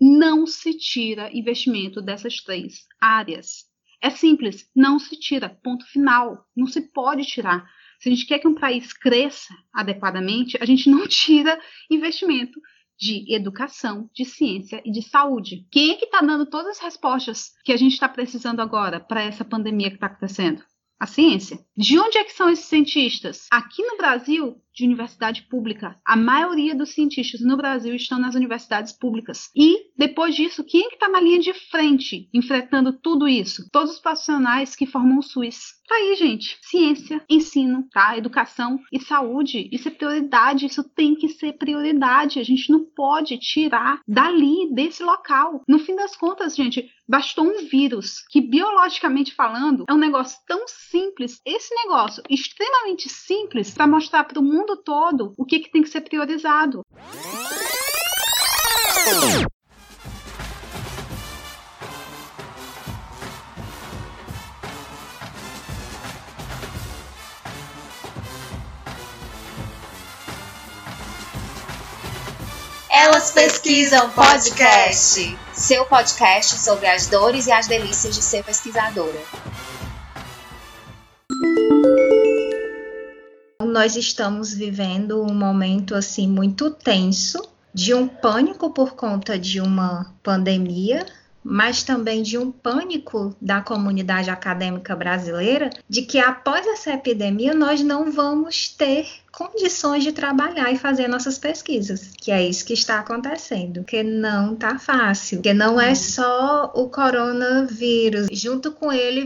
Não se tira investimento dessas três áreas. É simples, não se tira, ponto final. Não se pode tirar. Se a gente quer que um país cresça adequadamente, a gente não tira investimento de educação, de ciência e de saúde. Quem é que está dando todas as respostas que a gente está precisando agora para essa pandemia que está acontecendo? A ciência. De onde é que são esses cientistas? Aqui no Brasil, de universidade pública. A maioria dos cientistas no Brasil estão nas universidades públicas. E, depois disso, quem é que está na linha de frente enfrentando tudo isso? Todos os profissionais que formam o SUS. Tá aí, gente. Ciência, ensino, tá? Educação e saúde. Isso é prioridade. Isso tem que ser prioridade. A gente não pode tirar dali, desse local. No fim das contas, gente, bastou um vírus que, biologicamente falando, é um negócio tão simples. Esse negócio extremamente simples para mostrar para o mundo mundo todo o que, que tem que ser priorizado. Elas Pesquisam Podcast. Seu podcast sobre as dores e as delícias de ser pesquisadora. Nós estamos vivendo um momento assim muito tenso de um pânico por conta de uma pandemia, mas também de um pânico da comunidade acadêmica brasileira de que após essa epidemia nós não vamos ter condições de trabalhar e fazer nossas pesquisas, que é isso que está acontecendo, que não tá fácil, que não é só o coronavírus, junto com ele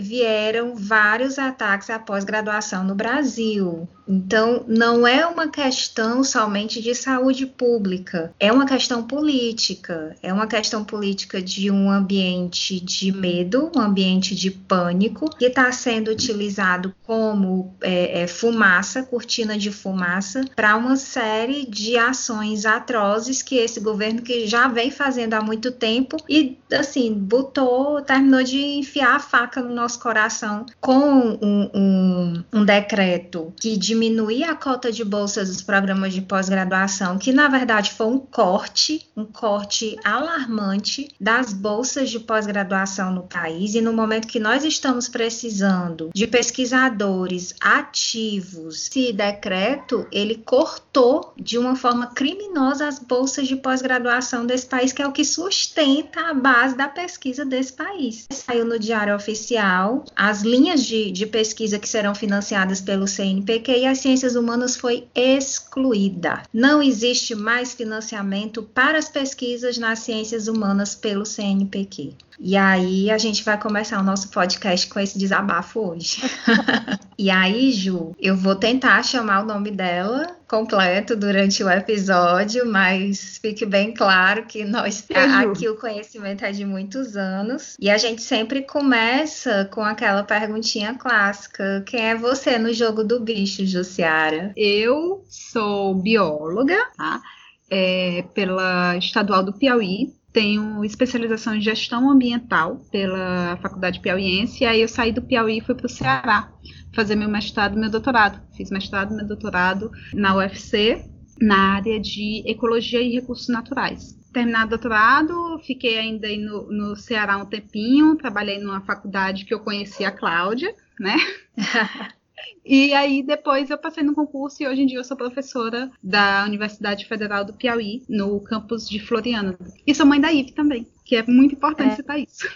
vieram vários ataques após graduação no Brasil. Então, não é uma questão somente de saúde pública, é uma questão política, é uma questão política de um ambiente de medo, um ambiente de pânico, que está sendo utilizado como é, é, fumaça, cortina cortina de fumaça para uma série de ações atrozes que esse governo que já vem fazendo há muito tempo e assim botou, terminou de enfiar a faca no nosso coração com um, um, um decreto que diminuía a cota de bolsas dos programas de pós-graduação, que na verdade foi um corte, um corte alarmante das bolsas de pós-graduação no país. E no momento que nós estamos precisando de pesquisadores ativos, se decreto ele cortou de uma forma criminosa as bolsas de pós-graduação desse país, que é o que sustenta a base da pesquisa desse país. Saiu no Diário Oficial as linhas de, de pesquisa que serão financiadas pelo CNPq e as ciências humanas foi excluída. Não existe mais financiamento para as pesquisas nas ciências humanas pelo CNPq. E aí a gente vai começar o nosso podcast com esse desabafo hoje. e aí, Ju, eu vou tentar chamar o nome dela completo durante o episódio, mas fique bem claro que nós aqui o conhecimento é de muitos anos e a gente sempre começa com aquela perguntinha clássica: quem é você no jogo do bicho, Jussiara? Eu sou bióloga, tá? É, pela Estadual do Piauí, tenho especialização em gestão ambiental pela Faculdade Piauiense, e aí eu saí do Piauí e fui para o Ceará fazer meu mestrado e meu doutorado. Fiz mestrado e meu doutorado na UFC, na área de ecologia e recursos naturais. Terminado o doutorado, fiquei ainda no, no Ceará um tempinho, trabalhei numa faculdade que eu conheci a Cláudia, né? E aí depois eu passei no concurso e hoje em dia eu sou professora da Universidade Federal do Piauí, no campus de Floriana. E sou mãe da Ive também, que é muito importante é. citar isso.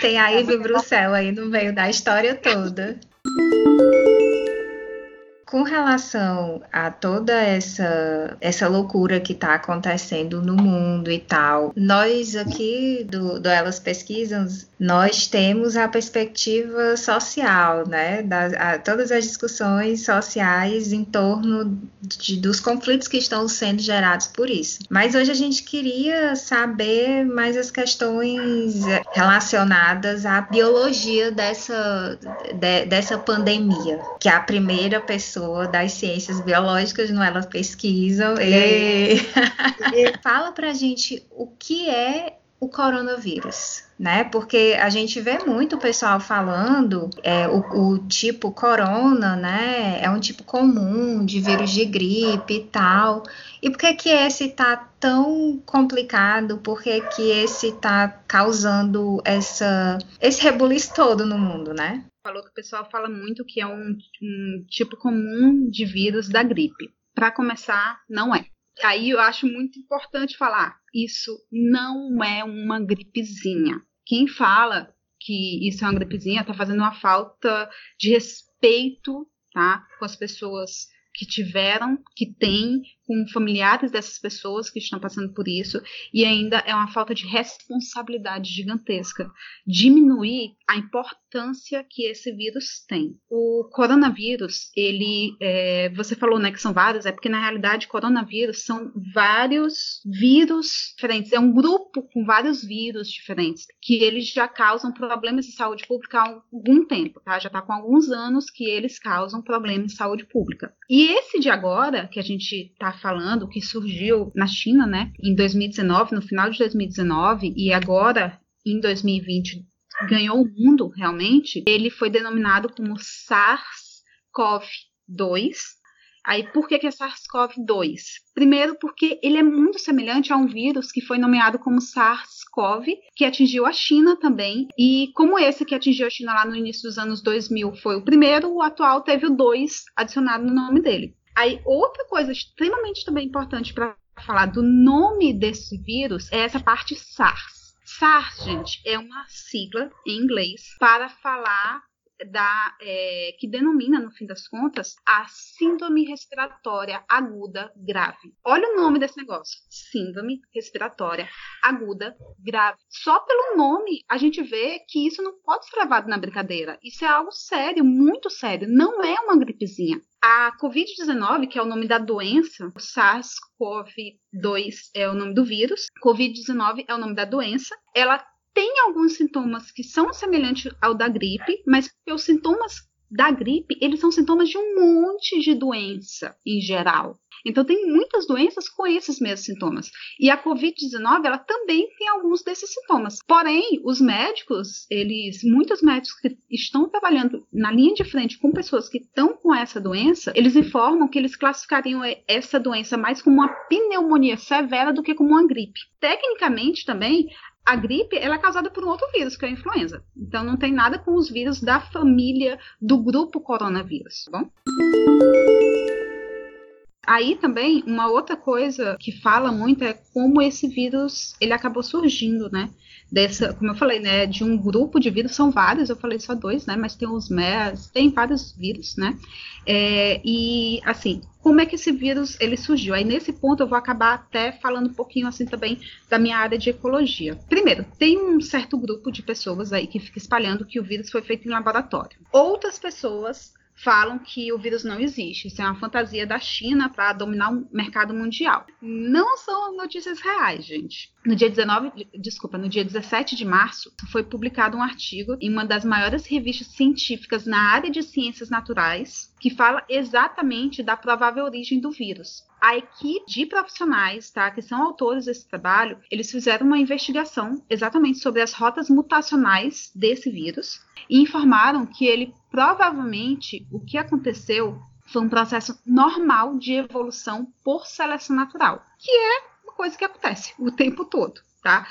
Tem a Ive Bruxel aí no meio da história toda. Com relação a toda essa, essa loucura que está acontecendo no mundo e tal, nós aqui do, do Elas Pesquisam, nós temos a perspectiva social, né? Das, a, todas as discussões sociais em torno de, dos conflitos que estão sendo gerados por isso. Mas hoje a gente queria saber mais as questões relacionadas à biologia dessa, de, dessa pandemia, que é a primeira pessoa pessoa das ciências biológicas, não elas pesquisam. E... Fala pra gente o que é o coronavírus? Né? Porque a gente vê muito o pessoal falando é, o, o, tipo corona, né? É um tipo comum de vírus de gripe e tal. E por que que esse tá tão complicado? Por que que esse tá causando essa, esse rebuliço todo no mundo, né? Falou que o pessoal fala muito que é um, um tipo comum de vírus da gripe. Para começar, não é. Aí eu acho muito importante falar, isso não é uma gripezinha. Quem fala que isso é uma gripezinha está fazendo uma falta de respeito, tá, com as pessoas que tiveram, que têm, com familiares dessas pessoas que estão passando por isso, e ainda é uma falta de responsabilidade gigantesca. Diminuir a importância que esse vírus tem. O coronavírus, ele, é, você falou né, que são vários, é porque na realidade coronavírus são vários vírus diferentes, é um grupo com vários vírus diferentes, que eles já causam problemas de saúde pública há algum tempo, tá? Já está com alguns anos que eles causam problemas de saúde pública. E esse de agora, que a gente está falando, que surgiu na China, né, em 2019, no final de 2019, e agora em 2020 ganhou o mundo realmente, ele foi denominado como SARS-CoV-2. Aí, por que, que é SARS-CoV-2? Primeiro, porque ele é muito semelhante a um vírus que foi nomeado como SARS-CoV, que atingiu a China também. E como esse que atingiu a China lá no início dos anos 2000 foi o primeiro, o atual teve o 2 adicionado no nome dele. Aí, outra coisa extremamente também importante para falar do nome desse vírus é essa parte SARS. SARS, gente, é uma sigla em inglês para falar da, é, que denomina, no fim das contas, a síndrome respiratória aguda grave. Olha o nome desse negócio: síndrome respiratória aguda grave. Só pelo nome a gente vê que isso não pode ser levado na brincadeira. Isso é algo sério, muito sério. Não é uma gripezinha. A Covid-19, que é o nome da doença, o SARS-CoV-2 é o nome do vírus, Covid-19 é o nome da doença, ela tem alguns sintomas que são semelhantes ao da gripe, mas os sintomas da gripe, eles são sintomas de um monte de doença em geral. Então tem muitas doenças com esses mesmos sintomas. E a COVID-19, ela também tem alguns desses sintomas. Porém, os médicos, eles, muitos médicos que estão trabalhando na linha de frente com pessoas que estão com essa doença, eles informam que eles classificariam essa doença mais como uma pneumonia severa do que como uma gripe. Tecnicamente também, a gripe ela é causada por um outro vírus, que é a influenza. Então não tem nada com os vírus da família do grupo coronavírus, tá bom? Aí também uma outra coisa que fala muito é como esse vírus ele acabou surgindo, né? Dessa, como eu falei, né, de um grupo de vírus, são vários, eu falei só dois, né, mas tem os MERS, tem vários vírus, né, é, e assim, como é que esse vírus ele surgiu? Aí nesse ponto eu vou acabar até falando um pouquinho assim também da minha área de ecologia. Primeiro, tem um certo grupo de pessoas aí que fica espalhando que o vírus foi feito em laboratório. Outras pessoas falam que o vírus não existe. Isso é uma fantasia da China para dominar o mercado mundial. Não são notícias reais, gente. No dia 19, desculpa, no dia 17 de março, foi publicado um artigo em uma das maiores revistas científicas na área de ciências naturais, que fala exatamente da provável origem do vírus. A equipe de profissionais, tá, que são autores desse trabalho, eles fizeram uma investigação exatamente sobre as rotas mutacionais desse vírus e informaram que ele provavelmente o que aconteceu foi um processo normal de evolução por seleção natural, que é coisa que acontece o tempo todo tá?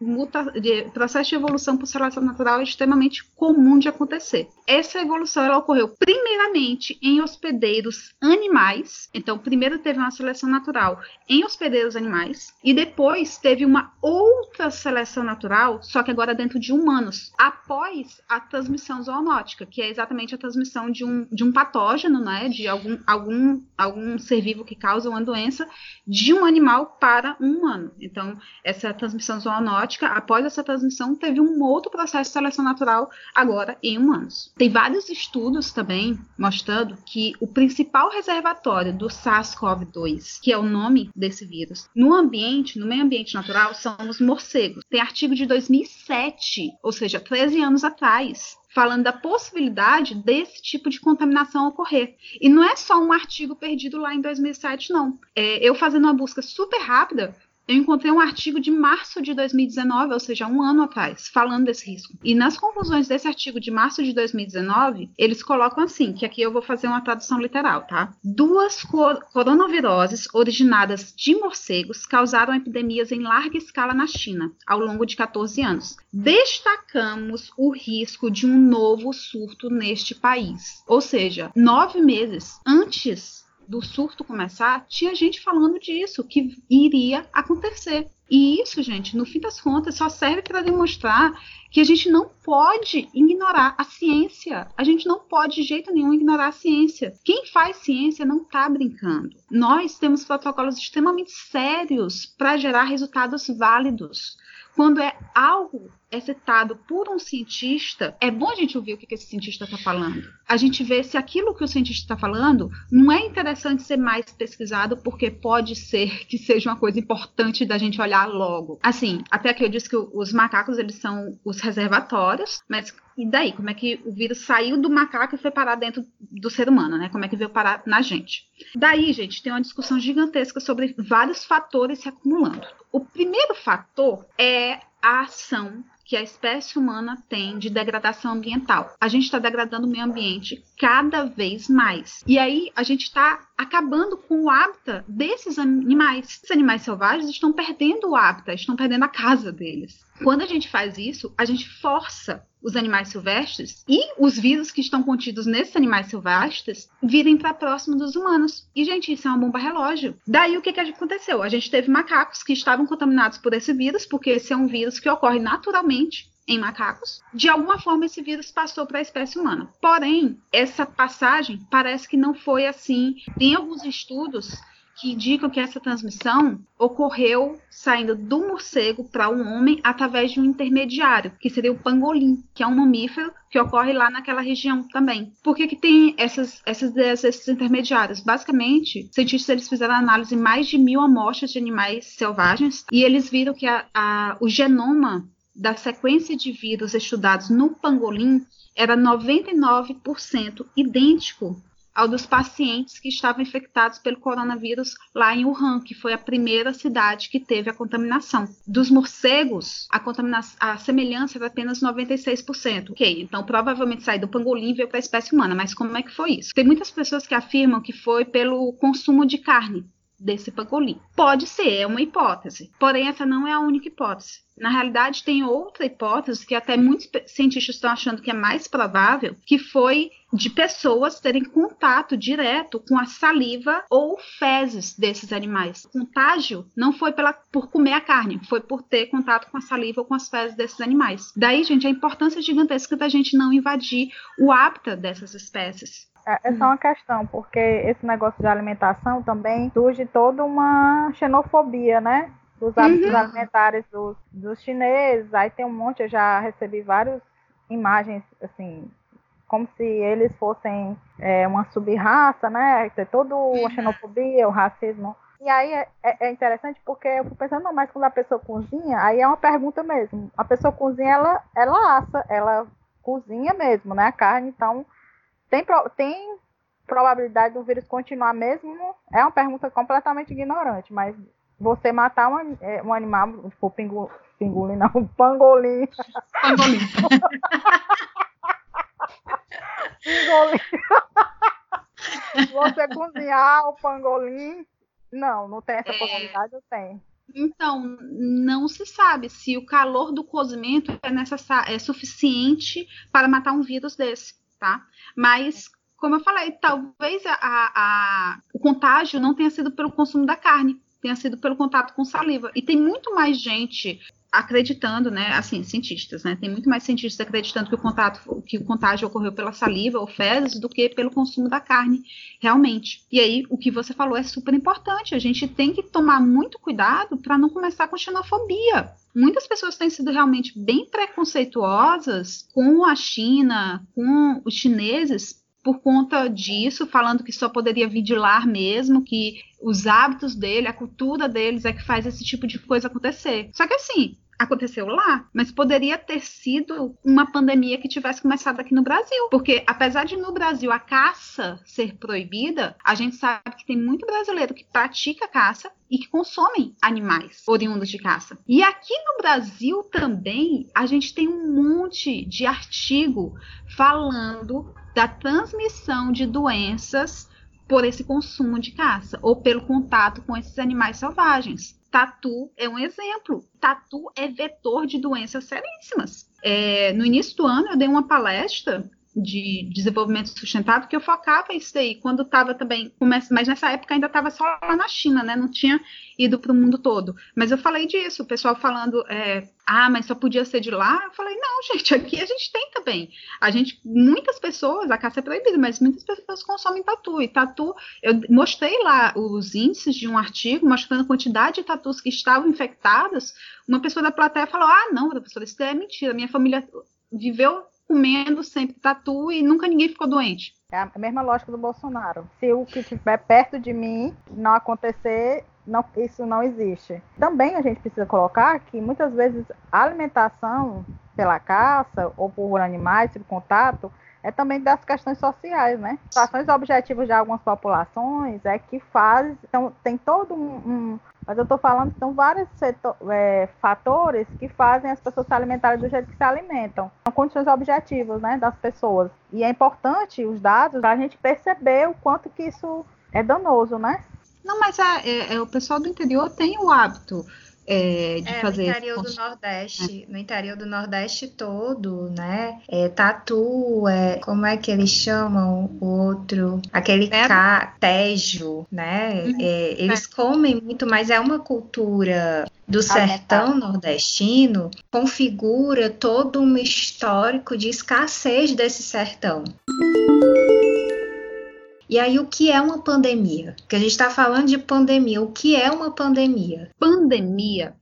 Muta, de, processo de evolução por seleção natural é extremamente comum de acontecer. Essa evolução ela ocorreu primeiramente em hospedeiros animais. Então, primeiro teve uma seleção natural em hospedeiros animais e depois teve uma outra seleção natural, só que agora dentro de humanos, após a transmissão zoonótica, que é exatamente a transmissão de um, de um patógeno, né, de algum, algum, algum ser vivo que causa uma doença, de um animal para um humano. Então, essa transmissão zoonótica, após essa transmissão, teve um outro processo de seleção natural agora em humanos. Tem vários estudos também mostrando que o principal reservatório do SARS-CoV-2, que é o nome desse vírus, no ambiente, no meio ambiente natural, são os morcegos. Tem artigo de 2007, ou seja, 13 anos atrás, falando da possibilidade desse tipo de contaminação ocorrer. E não é só um artigo perdido lá em 2007, não. É, eu fazendo uma busca super rápida, eu encontrei um artigo de março de 2019, ou seja, um ano atrás, falando desse risco. E nas conclusões desse artigo de março de 2019, eles colocam assim, que aqui eu vou fazer uma tradução literal, tá? Duas cor coronaviroses originadas de morcegos causaram epidemias em larga escala na China ao longo de 14 anos. Destacamos o risco de um novo surto neste país. Ou seja, nove meses antes do surto começar, tinha gente falando disso, que iria acontecer. E isso, gente, no fim das contas, só serve para demonstrar que a gente não pode ignorar a ciência. A gente não pode, de jeito nenhum, ignorar a ciência. Quem faz ciência não está brincando. Nós temos protocolos extremamente sérios para gerar resultados válidos. Quando é algo é citado por um cientista, é bom a gente ouvir o que esse cientista está falando. A gente vê se aquilo que o cientista está falando não é interessante ser mais pesquisado, porque pode ser que seja uma coisa importante da gente olhar logo. Assim, até que eu disse que os macacos eles são os reservatórios, mas e daí? Como é que o vírus saiu do macaco e foi parar dentro do ser humano, né? Como é que veio parar na gente? Daí, gente, tem uma discussão gigantesca sobre vários fatores se acumulando. O primeiro fator é a ação que a espécie humana tem de degradação ambiental. A gente está degradando o meio ambiente cada vez mais. E aí a gente está acabando com o hábitat desses animais. Os animais selvagens estão perdendo o hábitat, estão perdendo a casa deles. Quando a gente faz isso, a gente força os animais silvestres e os vírus que estão contidos nesses animais silvestres virem para próximo dos humanos. E, gente, isso é uma bomba relógio. Daí, o que, que aconteceu? A gente teve macacos que estavam contaminados por esse vírus, porque esse é um vírus que ocorre naturalmente em macacos. De alguma forma, esse vírus passou para a espécie humana. Porém, essa passagem parece que não foi assim. Tem alguns estudos que indicam que essa transmissão ocorreu saindo do morcego para um homem através de um intermediário, que seria o pangolim, que é um mamífero que ocorre lá naquela região também. Por que, que tem essas, essas, esses intermediários? Basicamente, cientistas eles fizeram análise em mais de mil amostras de animais selvagens e eles viram que a, a, o genoma da sequência de vírus estudados no pangolim era 99% idêntico ao dos pacientes que estavam infectados pelo coronavírus lá em Wuhan, que foi a primeira cidade que teve a contaminação. Dos morcegos, a, a semelhança era apenas 96%. Ok, então provavelmente saiu do pangolim e veio para a espécie humana, mas como é que foi isso? Tem muitas pessoas que afirmam que foi pelo consumo de carne desse pangolim. Pode ser, é uma hipótese. Porém, essa não é a única hipótese. Na realidade, tem outra hipótese que até muitos cientistas estão achando que é mais provável, que foi de pessoas terem contato direto com a saliva ou fezes desses animais. O contágio não foi pela, por comer a carne, foi por ter contato com a saliva ou com as fezes desses animais. Daí, gente, a importância gigantesca da gente não invadir o hábitat dessas espécies. É, é só uma questão, porque esse negócio de alimentação também surge toda uma xenofobia, né? Dos hábitos uhum. alimentares dos, dos chineses. Aí tem um monte, eu já recebi várias imagens, assim, como se eles fossem é, uma sub-raça, né? Ter toda a uhum. xenofobia, o racismo. E aí é, é, é, interessante porque eu fico pensando, não, mas quando a pessoa cozinha, aí é uma pergunta mesmo. A pessoa cozinha, ela, ela assa, ela cozinha mesmo, né? A carne, então tem, tem probabilidade do vírus continuar mesmo? É uma pergunta completamente ignorante, mas você matar um, é, um animal, tipo pingu, pingulim, não, pangolim. Pangolim. pingolim. você cozinhar o pangolim, não, não tem essa é... possibilidade, eu tenho. Então, não se sabe se o calor do cozimento é, necessário, é suficiente para matar um vírus desse tá? Mas, como eu falei, talvez a, a, o contágio não tenha sido pelo consumo da carne, tenha sido pelo contato com saliva. E tem muito mais gente acreditando, né, assim, cientistas, né, tem muito mais cientistas acreditando que o contato, que o contágio ocorreu pela saliva ou fezes do que pelo consumo da carne, realmente. E aí, o que você falou é super importante, a gente tem que tomar muito cuidado para não começar com xenofobia, muitas pessoas têm sido realmente bem preconceituosas com a China, com os chineses, por conta disso, falando que só poderia vir de lá mesmo, que os hábitos dele, a cultura deles é que faz esse tipo de coisa acontecer. Só que assim, aconteceu lá, mas poderia ter sido uma pandemia que tivesse começado aqui no Brasil. Porque apesar de no Brasil a caça ser proibida, a gente sabe que tem muito brasileiro que pratica caça e que consomem animais oriundos de caça. E aqui no Brasil também a gente tem um monte de artigo falando da transmissão de doenças por esse consumo de caça ou pelo contato com esses animais selvagens. Tatu é um exemplo. Tatu é vetor de doenças seríssimas. É, no início do ano, eu dei uma palestra de desenvolvimento sustentável que eu focava isso aí, quando estava também, mas nessa época ainda estava só lá na China, né? Não tinha ido para o mundo todo. Mas eu falei disso, o pessoal falando, é, ah, mas só podia ser de lá. Eu falei, não, gente, aqui a gente tem também. A gente, muitas pessoas, a caça é proibida, mas muitas pessoas consomem tatu. E tatu, eu mostrei lá os índices de um artigo mostrando a quantidade de tatus que estavam infectadas. Uma pessoa da plateia falou, ah, não, professora, isso é mentira. Minha família viveu comendo sempre tatu e nunca ninguém ficou doente. É a mesma lógica do Bolsonaro. Se o que estiver perto de mim não acontecer, não, isso não existe. Também a gente precisa colocar que muitas vezes a alimentação pela caça ou por animais, por contato, é também das questões sociais, né? Ações objetivas de algumas populações é que faz, então tem todo um, um mas eu estou falando que são vários setor, é, fatores que fazem as pessoas se alimentarem do jeito que se alimentam. São condições objetivas né, das pessoas. E é importante os dados para a gente perceber o quanto que isso é danoso, né? Não, mas é, é, é o pessoal do interior tem o hábito é, de é, fazer. No interior do Nordeste, é. no interior do Nordeste todo, né? É, tatu, é, como é que eles chamam o outro? Aquele é. Ca, tejo, né? Uhum. É, eles comem muito, mas é uma cultura do sertão nordestino configura todo um histórico de escassez desse sertão. E aí, o que é uma pandemia? Porque a gente está falando de pandemia. O que é uma pandemia? Pandemia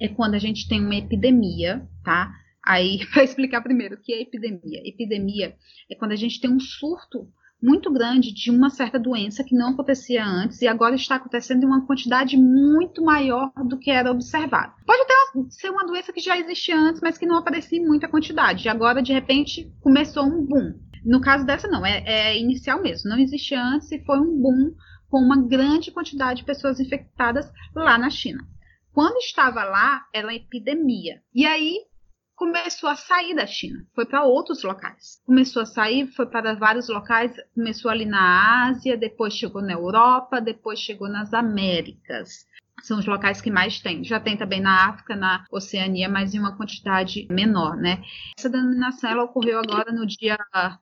é quando a gente tem uma epidemia, tá? Aí, para explicar primeiro o que é epidemia. Epidemia é quando a gente tem um surto muito grande de uma certa doença que não acontecia antes e agora está acontecendo em uma quantidade muito maior do que era observado. Pode até ser uma doença que já existia antes, mas que não aparecia em muita quantidade. E agora, de repente, começou um boom. No caso dessa, não, é, é inicial mesmo. Não existia antes e foi um boom com uma grande quantidade de pessoas infectadas lá na China. Quando estava lá, era uma epidemia. E aí começou a sair da China, foi para outros locais. Começou a sair, foi para vários locais, começou ali na Ásia, depois chegou na Europa, depois chegou nas Américas são os locais que mais tem. Já tem também na África, na Oceania, mas em uma quantidade menor, né? Essa denominação ela ocorreu agora no dia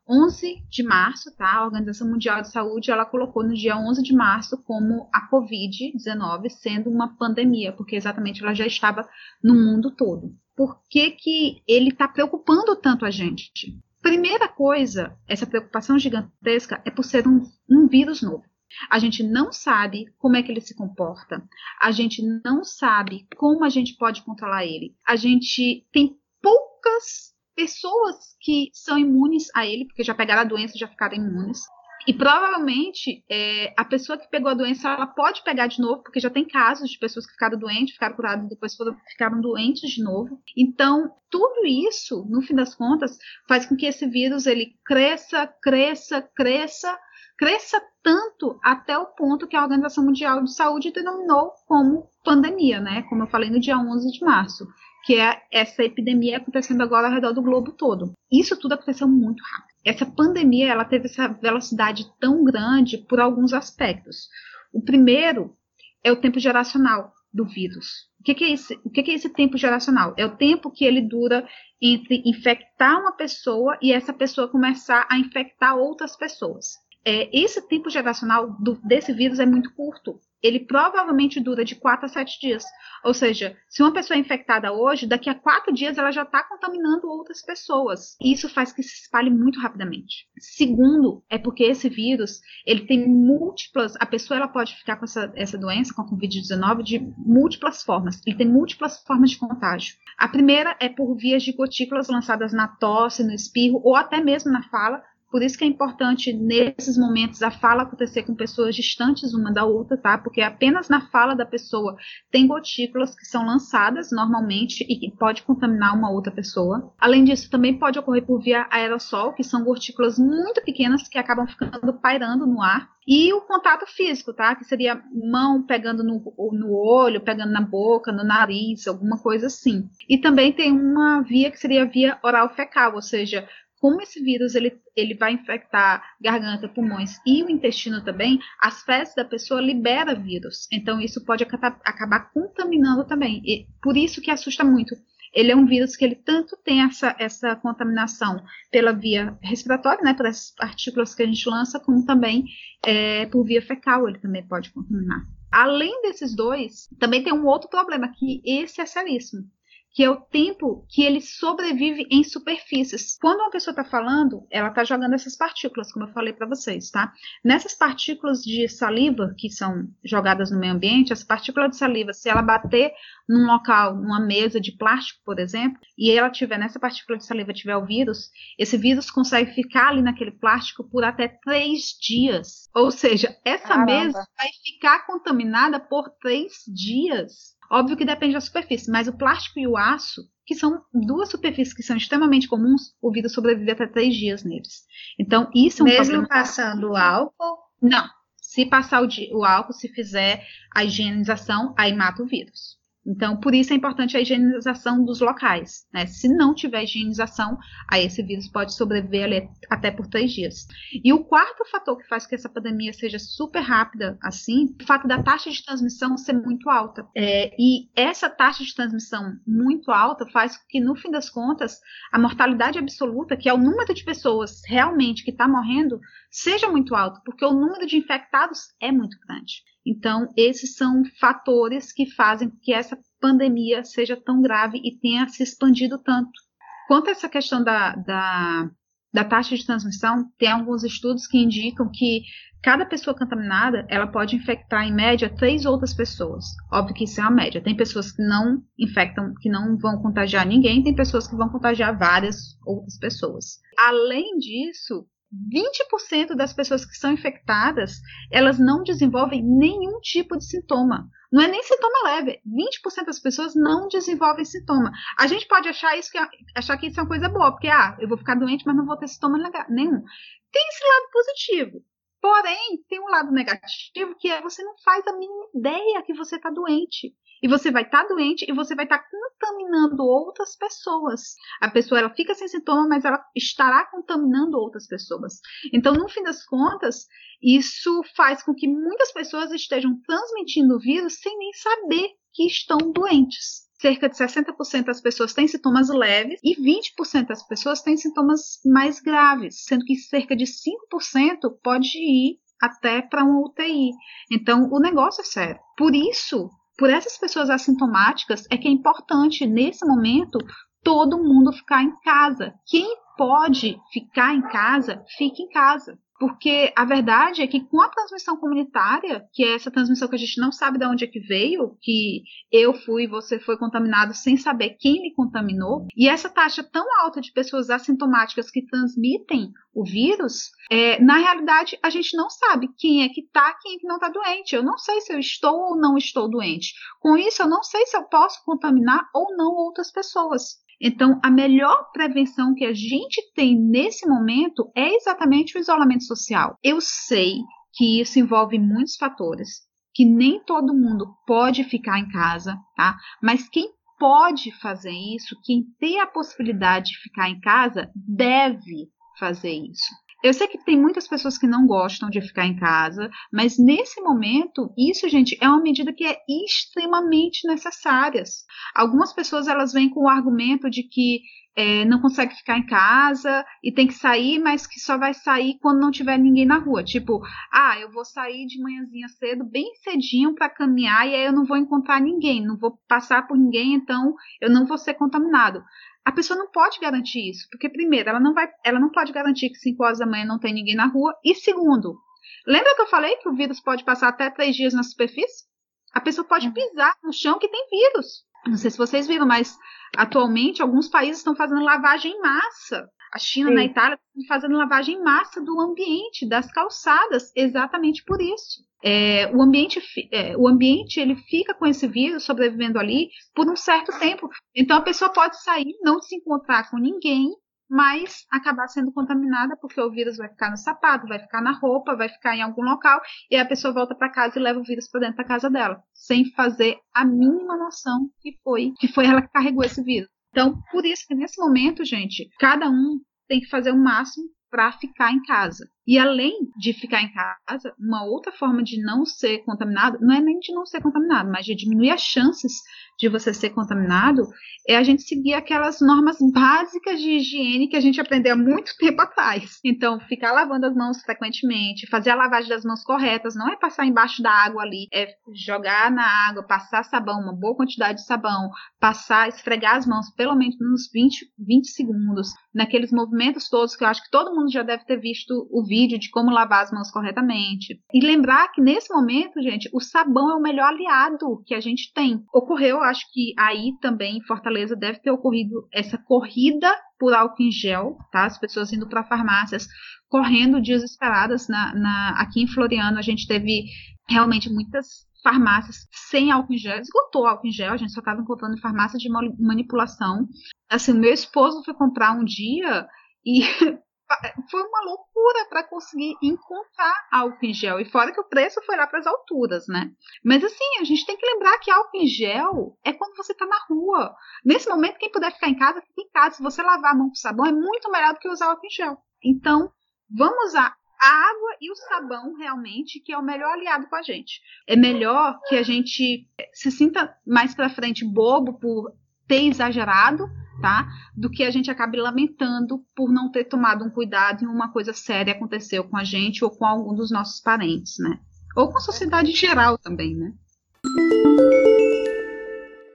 11 de março, tá? A Organização Mundial de Saúde ela colocou no dia 11 de março como a COVID-19 sendo uma pandemia, porque exatamente ela já estava no mundo todo. Por que, que ele está preocupando tanto a gente? Primeira coisa, essa preocupação gigantesca é por ser um, um vírus novo. A gente não sabe como é que ele se comporta. A gente não sabe como a gente pode controlar ele. A gente tem poucas pessoas que são imunes a ele, porque já pegaram a doença e já ficaram imunes. E provavelmente é, a pessoa que pegou a doença ela pode pegar de novo, porque já tem casos de pessoas que ficaram doentes, ficaram curadas e depois foram, ficaram doentes de novo. Então, tudo isso, no fim das contas, faz com que esse vírus ele cresça, cresça, cresça cresça tanto até o ponto que a Organização Mundial de Saúde denominou como pandemia, né? Como eu falei no dia 11 de março, que é essa epidemia acontecendo agora ao redor do globo todo. Isso tudo aconteceu muito rápido. Essa pandemia, ela teve essa velocidade tão grande por alguns aspectos. O primeiro é o tempo geracional do vírus. O que, que, é esse, o que, que, é esse tempo geracional? É o tempo que ele dura entre infectar uma pessoa e essa pessoa começar a infectar outras pessoas é, esse tempo geracional do, desse vírus é muito curto. Ele provavelmente dura de 4 a 7 dias. Ou seja, se uma pessoa é infectada hoje, daqui a 4 dias ela já está contaminando outras pessoas. E isso faz que se espalhe muito rapidamente. Segundo, é porque esse vírus, ele tem múltiplas. A pessoa ela pode ficar com essa, essa doença, com a Covid-19, de múltiplas formas. Ele tem múltiplas formas de contágio. A primeira é por vias de gotículas lançadas na tosse, no espirro ou até mesmo na fala, Por isso que é importante, nesses momentos, a fala acontecer com pessoas distantes uma da outra, tá? Porque apenas na fala da pessoa tem gotículas que são lançadas normalmente e que pode contaminar uma outra pessoa. Além disso, também pode ocorrer por via aerossol, que são gotículas muito pequenas que acabam ficando pairando no ar. E o contato físico, tá? Que seria mão pegando no, no olho, pegando na boca, no nariz, alguma coisa assim. E também tem uma via que seria via oral fecal, ou seja, como esse vírus ele, ele vai infectar garganta, pulmões e o intestino também, as fezes da pessoa libera vírus. Então isso pode acabar, acabar contaminando também. E por isso que assusta muito ele é um vírus que ele tanto tem essa, essa contaminação pela via respiratória, né, por essas partículas que a gente lança, como também é, por via fecal ele também pode contaminar. Além desses dois, também tem um outro problema, que esse é seríssimo, que é o tempo que ele sobrevive em superfícies. Quando uma pessoa está falando, ela está jogando essas partículas, como eu falei para vocês, tá? Nessas partículas de saliva que são jogadas no meio ambiente, as partículas de saliva, se ela bater num local, numa mesa de plástico, por exemplo, e ela tiver nessa partícula de saliva tiver o vírus, esse vírus consegue ficar ali naquele plástico por até três dias. Ou seja, essa Caramba. mesa vai ficar contaminada por três dias. Óbvio que depende da superfície, mas o plástico e o aço, que são duas superfícies que são extremamente comuns, o vírus sobrevive até três dias neles. Então, isso é um Mesmo problema. passando o álcool? Não. Se passar o, o álcool, se fizer a higienização, aí mata o vírus. Então, por isso é importante a higienização dos locais. Né? Se não tiver higienização, aí esse vírus pode sobreviver ali até por três dias. E o quarto fator que faz que essa pandemia seja super rápida assim, o fato da taxa de transmissão ser muito alta. É, e essa taxa de transmissão muito alta faz com que, no fim das contas, a mortalidade absoluta, que é o número de pessoas realmente que está morrendo, seja muito alto, porque o número de infectados é muito grande. Então, esses são fatores que fazem que essa pandemia seja tão grave e tenha se expandido tanto. Quanto a essa questão da, da, da taxa de transmissão, tem alguns estudos que indicam que cada pessoa contaminada ela pode infectar em média três outras pessoas. Óbvio que isso é uma média. Tem pessoas que não infectam, que não vão contagiar ninguém, tem pessoas que vão contagiar várias outras pessoas. Além disso, 20% das pessoas que são infectadas, elas não desenvolvem nenhum tipo de sintoma. Não é nem sintoma leve. 20% das pessoas não desenvolvem sintoma. A gente pode achar isso que achar que isso é uma coisa boa, porque ah, eu vou ficar doente, mas não vou ter sintoma nenhum. Tem esse lado positivo. Porém, tem um lado negativo que é você não faz a mínima ideia que você está doente. E você vai estar tá doente e você vai estar tá contaminando outras pessoas. A pessoa ela fica sem sintoma, mas ela estará contaminando outras pessoas. Então, no fim das contas, isso faz com que muitas pessoas estejam transmitindo o vírus sem nem saber que estão doentes cerca de 60% das pessoas têm sintomas leves e 20% das pessoas têm sintomas mais graves, sendo que cerca de 5% pode ir até para uma UTI. Então, o negócio é sério. Por isso, por essas pessoas assintomáticas é que é importante, nesse momento, todo mundo ficar em casa. Quem pode ficar em casa, fique em casa. Porque a verdade é que com a transmissão comunitária, que é essa transmissão que a gente não sabe de onde é que veio, que eu fui, você foi contaminado sem saber quem lhe contaminou, e essa taxa tão alta de pessoas assintomáticas que transmitem o vírus, é, na realidade a gente não sabe quem é que está, quem é que não está doente. Eu não sei se eu estou ou não estou doente. Com isso, eu não sei se eu posso contaminar ou não outras pessoas. Então, a melhor prevenção que a gente tem nesse momento é exatamente o isolamento social. Eu sei que isso envolve muitos fatores, que nem todo mundo pode ficar em casa, tá? Mas quem pode fazer isso, quem tem a possibilidade de ficar em casa, deve fazer isso. Eu sei que tem muitas pessoas que não gostam de ficar em casa, mas nesse momento, isso, gente, é uma medida que é extremamente necessária. Algumas pessoas elas vêm com o argumento de que é, não consegue ficar em casa e tem que sair, mas que só vai sair quando não tiver ninguém na rua. Tipo, ah, eu vou sair de manhãzinha cedo, bem cedinho para caminhar e aí eu não vou encontrar ninguém, não vou passar por ninguém, então eu não vou ser contaminado a pessoa não pode garantir isso, porque primeiro, ela não vai, ela não pode garantir que 5 horas da manhã não tem ninguém na rua, e segundo, lembra que eu falei que o vírus pode passar até três dias na superfície? A pessoa pode uhum. pisar no chão que tem vírus. Não sei se vocês viram, mas atualmente alguns países estão fazendo lavagem em massa. A China, Sim. na Itália, estão fazendo lavagem em massa do ambiente, das calçadas, exatamente por isso. É, o ambiente, é, o ambiente ele fica com esse vírus sobrevivendo ali por um certo tempo. Então a pessoa pode sair, não se encontrar com ninguém, mas acabar sendo contaminada porque o vírus vai ficar no sapato, vai ficar na roupa, vai ficar em algum local e a pessoa volta para casa e leva o vírus para dentro da casa dela, sem fazer a mínima noção que foi que foi ela que carregou esse vírus. Então, por isso que nesse momento, gente, cada um tem que fazer o máximo para ficar em casa. E além de ficar em casa, uma outra forma de não ser contaminado, não é nem de não ser contaminado, mas de diminuir as chances de você ser contaminado, é a gente seguir aquelas normas básicas de higiene que a gente aprendeu há muito tempo atrás. Então, ficar lavando as mãos frequentemente, fazer a lavagem das mãos corretas, não é passar embaixo da água ali, é jogar na água, passar sabão, uma boa quantidade de sabão, passar, esfregar as mãos pelo menos uns 20, 20 segundos, naqueles movimentos todos que eu acho que todo mundo já deve ter visto o vídeo de como lavar as mãos corretamente. E lembrar que nesse momento, gente, o sabão é o melhor aliado que a gente tem. Ocorreu, acho que aí também em Fortaleza deve ter ocorrido essa corrida por álcool em gel, tá? As pessoas indo para farmácias correndo desesperadas. Na, na, aqui em Floriano a gente teve realmente muitas farmácias sem álcool em gel, esgotou álcool em gel, a gente só estava encontrando farmácia de manipulação. Assim, meu esposo foi comprar um dia e foi uma loucura para conseguir encontrar álcool em gel. E fora que o preço foi lá para as alturas, né? Mas assim, a gente tem que lembrar que álcool em gel é quando você está na rua. Nesse momento, quem puder ficar em casa, fica em casa. Se você lavar a mão com sabão, é muito melhor do que usar álcool em gel. Então, vamos usar a água e o sabão realmente que é o melhor aliado com a gente. É melhor que a gente se sinta mais para frente bobo por ter exagerado tá? Do que a gente acabe lamentando por não ter tomado um cuidado e uma coisa séria aconteceu com a gente ou com algum dos nossos parentes, né? Ou com a sociedade em geral também, né?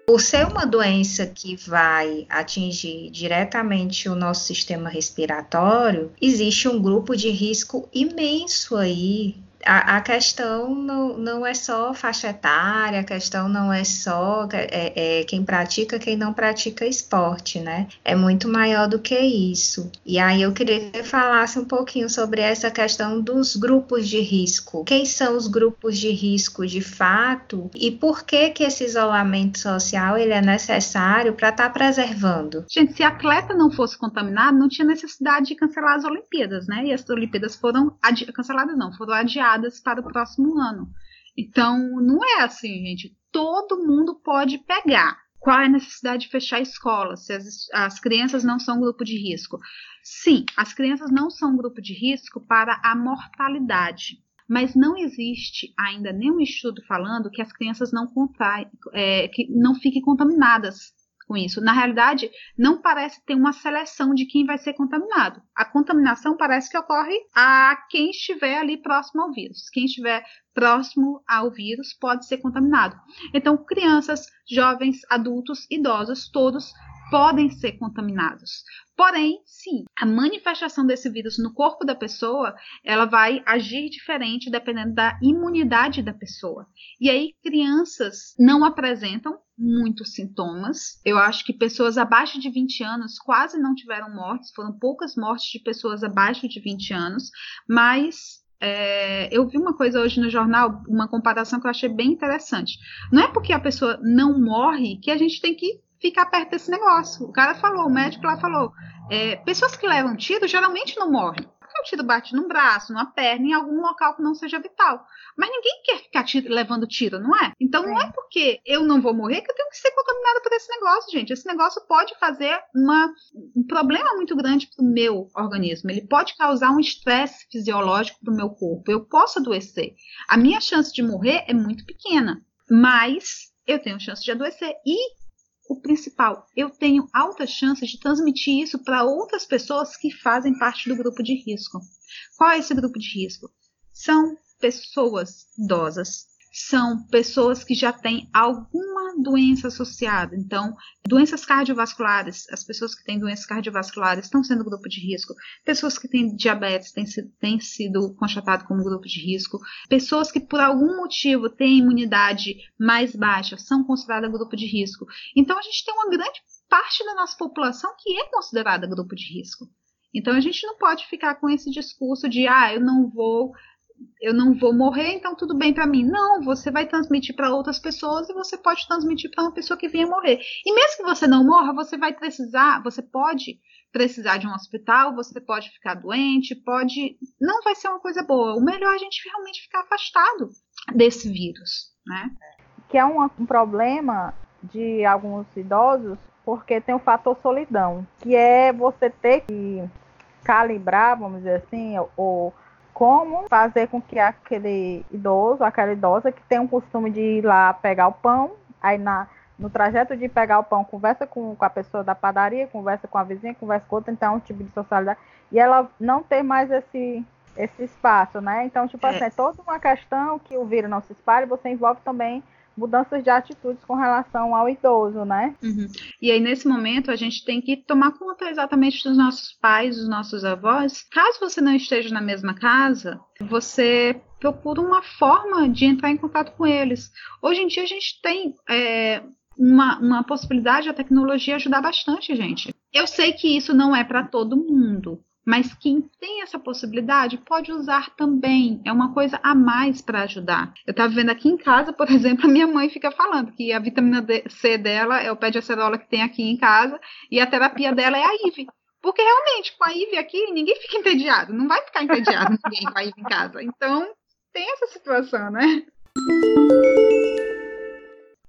Por ser uma doença que vai atingir diretamente o nosso sistema respiratório, existe um grupo de risco imenso aí a, a, questão não, não é só faixa etária, a questão não é só é, é, quem pratica, quem não pratica esporte, né? É muito maior do que isso. E aí eu queria que você falasse um pouquinho sobre essa questão dos grupos de risco. Quem são os grupos de risco de fato e por que que esse isolamento social ele é necessário para estar tá preservando? Gente, se atleta não fosse contaminado, não tinha necessidade de cancelar as Olimpíadas, né? E as Olimpíadas foram canceladas, não, foram adiadas para o próximo ano. Então, não é assim, gente. Todo mundo pode pegar. Qual é a necessidade de fechar a escola se as, as crianças não são grupo de risco? Sim, as crianças não são grupo de risco para a mortalidade mas não existe ainda nenhum estudo falando que as crianças não contraem, é, que não fiquem contaminadas com isso. Na realidade, não parece ter uma seleção de quem vai ser contaminado. A contaminação parece que ocorre a quem estiver ali próximo ao vírus. Quem estiver próximo ao vírus pode ser contaminado. Então, crianças, jovens, adultos, idosos, todos podem ser contaminados. Porém, sim, a manifestação desse vírus no corpo da pessoa, ela vai agir diferente dependendo da imunidade da pessoa. E aí, crianças não apresentam muitos sintomas. Eu acho que pessoas abaixo de 20 anos quase não tiveram mortes, foram poucas mortes de pessoas abaixo de 20 anos, mas é, eu vi uma coisa hoje no jornal, uma comparação que eu achei bem interessante. Não é porque a pessoa não morre que a gente tem que ficar perto desse negócio. O cara falou, o médico lá falou, é, pessoas que levam tiro geralmente não morrem o tiro bate num braço, numa perna, em algum local que não seja vital. Mas ninguém quer ficar tiro, levando tiro, não é? Então não é porque eu não vou morrer que eu tenho que ser contaminada por esse negócio, gente. Esse negócio pode fazer uma, um problema muito grande para o meu organismo. Ele pode causar um estresse fisiológico para o meu corpo. Eu posso adoecer. A minha chance de morrer é muito pequena, mas eu tenho chance de adoecer. E o principal, eu tenho altas chances de transmitir isso para outras pessoas que fazem parte do grupo de risco. Qual é esse grupo de risco? São pessoas idosas, são pessoas que já têm alguma doença associada. Então, doenças cardiovasculares, as pessoas que têm doenças cardiovasculares estão sendo grupo de risco, pessoas que têm diabetes têm, têm sido constatadas como grupo de risco, pessoas que por algum motivo têm imunidade mais baixa são consideradas grupo de risco. Então, a gente tem uma grande parte da nossa população que é considerada grupo de risco. Então a gente não pode ficar com esse discurso de ah, eu não vou eu não vou morrer, então tudo bem para mim. Não, você vai transmitir para outras pessoas e você pode transmitir para uma pessoa que venha morrer. E mesmo que você não morra, você vai precisar, você pode precisar de um hospital, você pode ficar doente, pode. Não vai ser uma coisa boa. O melhor é a gente realmente ficar afastado desse vírus, né? Que é um, um problema de alguns idosos porque tem o fator solidão, que é você ter que calibrar, vamos dizer assim, ou como fazer com que aquele idoso, aquela idosa que tem o costume de ir lá pegar o pão, aí na, no trajeto de pegar o pão, conversa com, com a pessoa da padaria, conversa com a vizinha, conversa com outra, então é um tipo de socialidade, e ela não ter mais esse, esse espaço, né? Então, tipo é. assim, é toda uma questão que o vírus não se espalhe, você envolve também mudanças de atitudes com relação ao idoso, né? Uhum. E aí, nesse momento, a gente tem que tomar conta exatamente dos nossos pais, dos nossos avós. Caso você não esteja na mesma casa, você procura uma forma de entrar em contato com eles. Hoje em dia, a gente tem é, uma, uma possibilidade, a tecnologia ajudar bastante, gente. Eu sei que isso não é para todo mundo, mas quem tem essa possibilidade pode usar também. É uma coisa a mais para ajudar. Eu estava vendo aqui em casa, por exemplo, a minha mãe fica falando que a vitamina D, C dela é o pé de acerola que tem aqui em casa e a terapia dela é a IV. Porque realmente, com a IV aqui, ninguém fica entediado. Não vai ficar entediado ninguém com a IV em casa. Então, tem essa situação, né?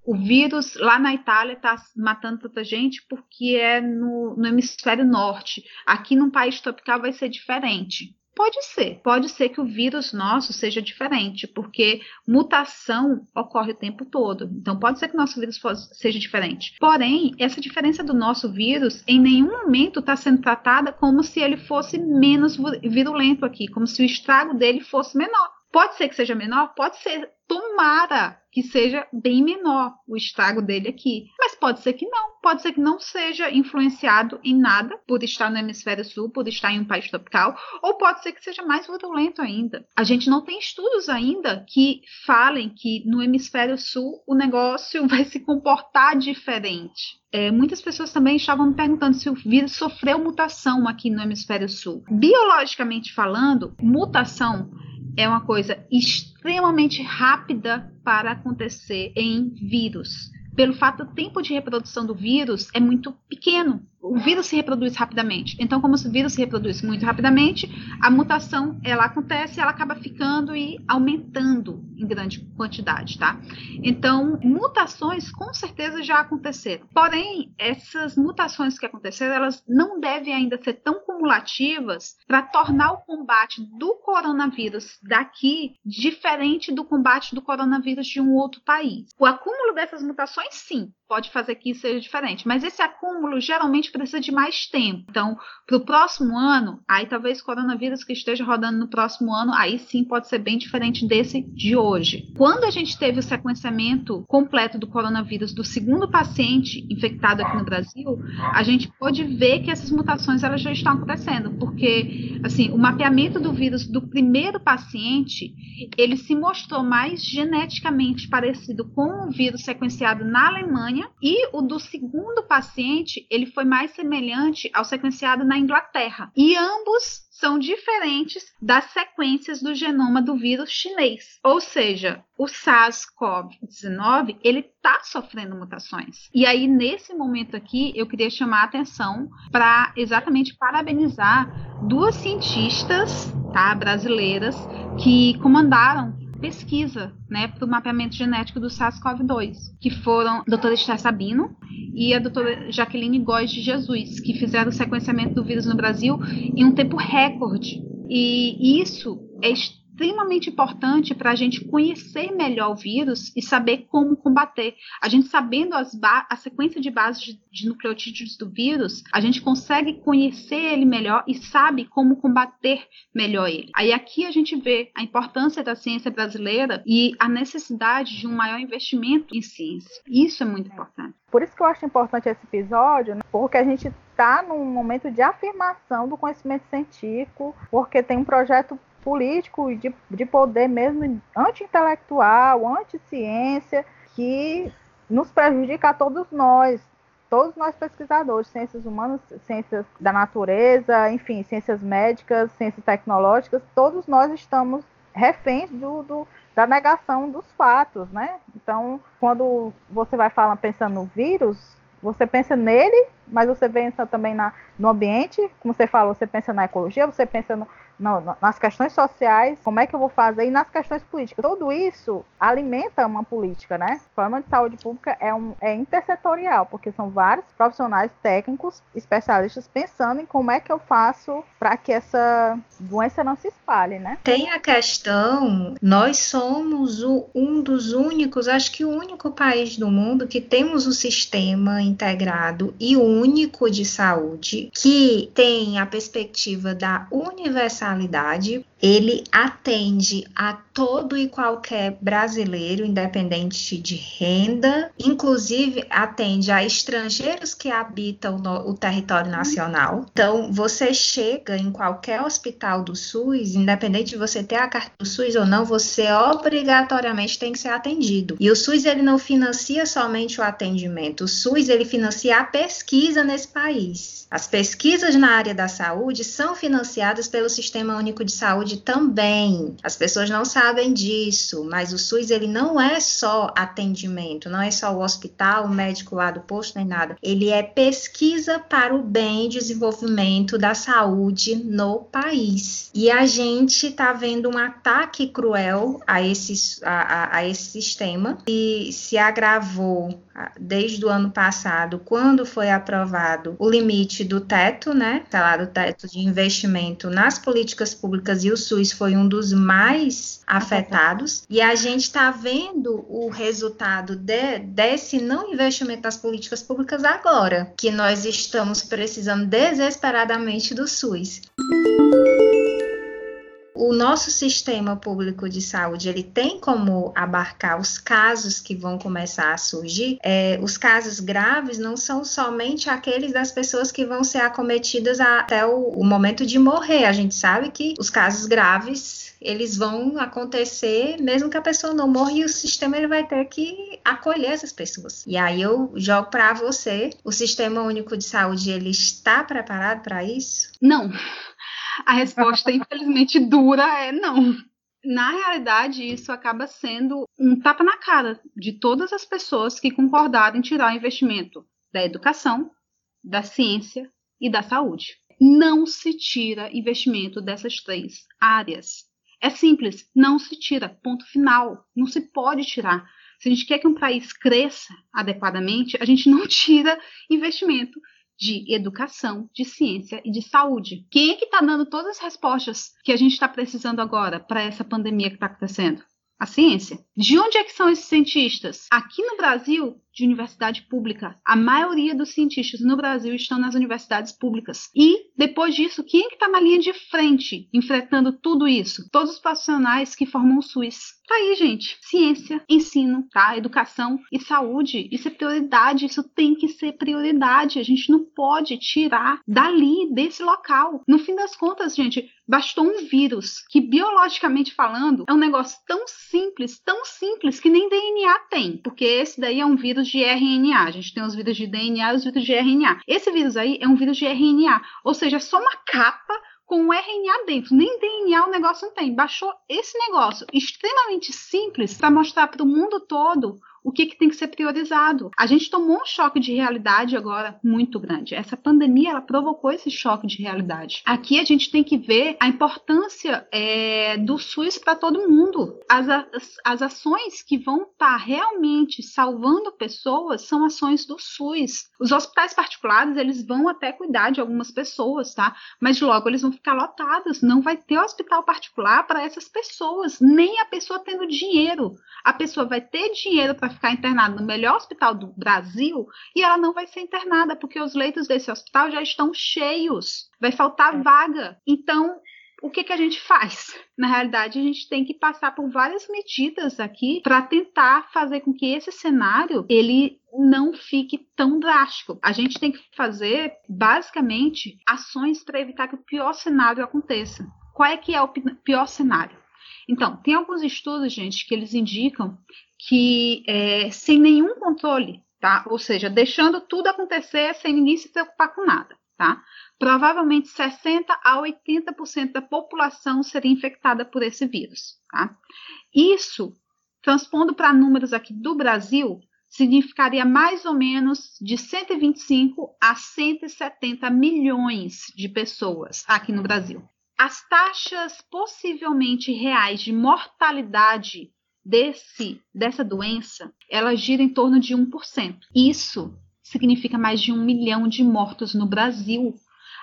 O vírus lá na Itália está matando tanta gente porque é no, no, hemisfério norte. Aqui num país tropical vai ser diferente. Pode ser, pode ser que o vírus nosso seja diferente, porque mutação ocorre o tempo todo. Então pode ser que o nosso vírus seja diferente. Porém, essa diferença do nosso vírus em nenhum momento está sendo tratada como se ele fosse menos virulento aqui, como se o estrago dele fosse menor. Pode ser que seja menor, pode ser, tomara que seja bem menor o estrago dele aqui. Mas pode ser que não, pode ser que não seja influenciado em nada por estar no hemisfério sul, por estar em um país tropical, ou pode ser que seja mais virulento ainda. A gente não tem estudos ainda que falem que no hemisfério sul o negócio vai se comportar diferente. É, muitas pessoas também estavam me perguntando se o vírus sofreu mutação aqui no hemisfério sul. Biologicamente falando, mutação é uma coisa extremamente rápida para acontecer em vírus. Pelo fato do tempo de reprodução do vírus é muito pequeno o vírus se reproduz rapidamente. Então, como o vírus se reproduz muito rapidamente, a mutação ela acontece, ela acaba ficando e aumentando em grande quantidade, tá? Então, mutações com certeza já aconteceram. Porém, essas mutações que aconteceram, elas não devem ainda ser tão cumulativas para tornar o combate do coronavírus daqui diferente do combate do coronavírus de um outro país. O acúmulo dessas mutações, sim, pode fazer que isso seja diferente, mas esse acúmulo geralmente precisa de mais tempo. Então, para o próximo ano, aí talvez coronavírus que esteja rodando no próximo ano, aí sim pode ser bem diferente desse de hoje. Quando a gente teve o sequenciamento completo do coronavírus do segundo paciente infectado aqui no Brasil, a gente pode ver que essas mutações elas já estão acontecendo, porque assim, o mapeamento do vírus do primeiro paciente, ele se mostrou mais geneticamente parecido com o vírus sequenciado na Alemanha e o do segundo paciente, ele foi mais mais semelhante ao sequenciado na Inglaterra. E ambos são diferentes das sequências do genoma do vírus chinês. Ou seja, o SARS-CoV-19 ele está sofrendo mutações. E aí nesse momento aqui eu queria chamar a atenção para exatamente parabenizar duas cientistas, tá, brasileiras que comandaram pesquisa né, para o mapeamento genético do SARS-CoV-2, que foram a doutora Esther Sabino e a doutora Jaqueline Góes de Jesus, que fizeram o sequenciamento do vírus no Brasil em um tempo recorde. E isso é extremamente importante para a gente conhecer melhor o vírus e saber como combater. A gente sabendo a sequência de bases de, de nucleotídeos do vírus, a gente consegue conhecer ele melhor e sabe como combater melhor ele. Aí aqui a gente vê a importância da ciência brasileira e a necessidade de um maior investimento em ciência. Isso é muito importante. Por isso que eu acho importante esse episódio, né? porque a gente está num momento de afirmação do conhecimento científico, porque tem um projeto político de, de poder mesmo anti-intelectual, anti-ciência, que nos prejudica a todos nós, todos nós pesquisadores, ciências humanas, ciências da natureza, enfim, ciências médicas, ciências tecnológicas, todos nós estamos reféns do, do, da negação dos fatos, né? Então, quando você vai falar pensando no vírus, você pensa nele, mas você pensa também na, no ambiente, como você falou, você pensa na ecologia, você pensa no, nas questões sociais, como é que eu vou fazer, e nas questões políticas. Tudo isso alimenta uma política, né? O problema de saúde pública é, um, é intersetorial, porque são vários profissionais técnicos, especialistas, pensando em como é que eu faço para que essa doença não se espalhe, né? Tem a questão, nós somos o, um dos únicos, acho que o único país do mundo que temos um sistema integrado e único de saúde que tem a perspectiva da universalidade nacionalidade, ele atende a todo e qualquer brasileiro, independente de renda, inclusive atende a estrangeiros que habitam no, o território nacional. Então, você chega em qualquer hospital do SUS, independente de você ter a carta do SUS ou não, você obrigatoriamente tem que ser atendido. E o SUS ele não financia somente o atendimento, o SUS ele financia a pesquisa nesse país. As pesquisas na área da saúde são financiadas pelo Sistema Único de Saúde também. As pessoas não sabem disso, mas o SUS ele não é só atendimento, não é só o hospital, o médico lá do posto nem nada. Ele é pesquisa para o bem e desenvolvimento da saúde no país. E a gente está vendo um ataque cruel a esse, a, a, a esse sistema e se agravou desde o ano passado, quando foi aprovado o limite do teto, né, tá lá do teto de investimento nas políticas públicas e o SUS foi um dos mais afetados. E a gente está vendo o resultado de, desse não investimento nas políticas públicas agora, que nós estamos precisando desesperadamente do SUS o nosso sistema público de saúde ele tem como abarcar os casos que vão começar a surgir. É, os casos graves não são somente aqueles das pessoas que vão ser acometidas até o, o momento de morrer. A gente sabe que os casos graves eles vão acontecer mesmo que a pessoa não morra e o sistema ele vai ter que acolher essas pessoas. E aí eu jogo para você, o Sistema Único de Saúde ele está preparado para isso? Não. A resposta, infelizmente, dura é não. Na realidade, isso acaba sendo um tapa na cara de todas as pessoas que concordaram em tirar o investimento da educação, da ciência e da saúde. Não se tira investimento dessas três áreas. É simples, não se tira, ponto final. Não se pode tirar. Se a gente quer que um país cresça adequadamente, a gente não tira investimento de educação, de ciência e de saúde. Quem é que está dando todas as respostas que a gente está precisando agora para essa pandemia que está acontecendo? A ciência. De onde é que são esses cientistas? Aqui no Brasil, de universidade pública. A maioria dos cientistas no Brasil estão nas universidades públicas. E, depois disso, quem é que está na linha de frente, enfrentando tudo isso? Todos os profissionais que formam o SUS. Tá aí, gente. Ciência, ensino, tá? Educação e saúde. Isso é prioridade, isso tem que ser prioridade. A gente não pode tirar dali, desse local. No fim das contas, gente, bastou um vírus que, biologicamente falando, é um negócio tão simples, tão simples, que nem DNA tem. Porque esse daí é um vírus de RNA. A gente tem os vírus de DNA e os vírus de RNA. Esse vírus aí é um vírus de RNA, ou seja, é só uma capa com o RNA dentro. Nem DNA o negócio não tem. Baixou esse negócio extremamente simples para mostrar para o mundo todo o que, que tem que ser priorizado. A gente tomou um choque de realidade agora muito grande. Essa pandemia ela provocou esse choque de realidade. Aqui a gente tem que ver a importância é, do SUS para todo mundo. As, as, as, ações que vão estar tá realmente salvando pessoas são ações do SUS. Os hospitais particulares eles vão até cuidar de algumas pessoas, tá? Mas logo eles vão ficar lotados. Não vai ter hospital particular para essas pessoas, nem a pessoa tendo dinheiro. A pessoa vai ter dinheiro para ficar internada no melhor hospital do Brasil e ela não vai ser internada porque os leitos desse hospital já estão cheios, vai faltar é. vaga. Então, o que, que a gente faz? Na realidade, a gente tem que passar por várias medidas aqui para tentar fazer com que esse cenário ele não fique tão drástico. A gente tem que fazer, basicamente, ações para evitar que o pior cenário aconteça. Qual é que é o pior cenário? Então, tem alguns estudos, gente, que eles indicam que é, sem nenhum controle, tá? Ou seja, deixando tudo acontecer sem ninguém se preocupar com nada, tá? Provavelmente 60 a 80% da população seria infectada por esse vírus, tá? Isso, transpondo para números aqui do Brasil, significaria mais ou menos de 125 a 170 milhões de pessoas aqui no Brasil. As taxas possivelmente reais de mortalidade desse, dessa doença, ela gira em torno de 1%. Isso significa mais de um milhão de mortos no Brasil.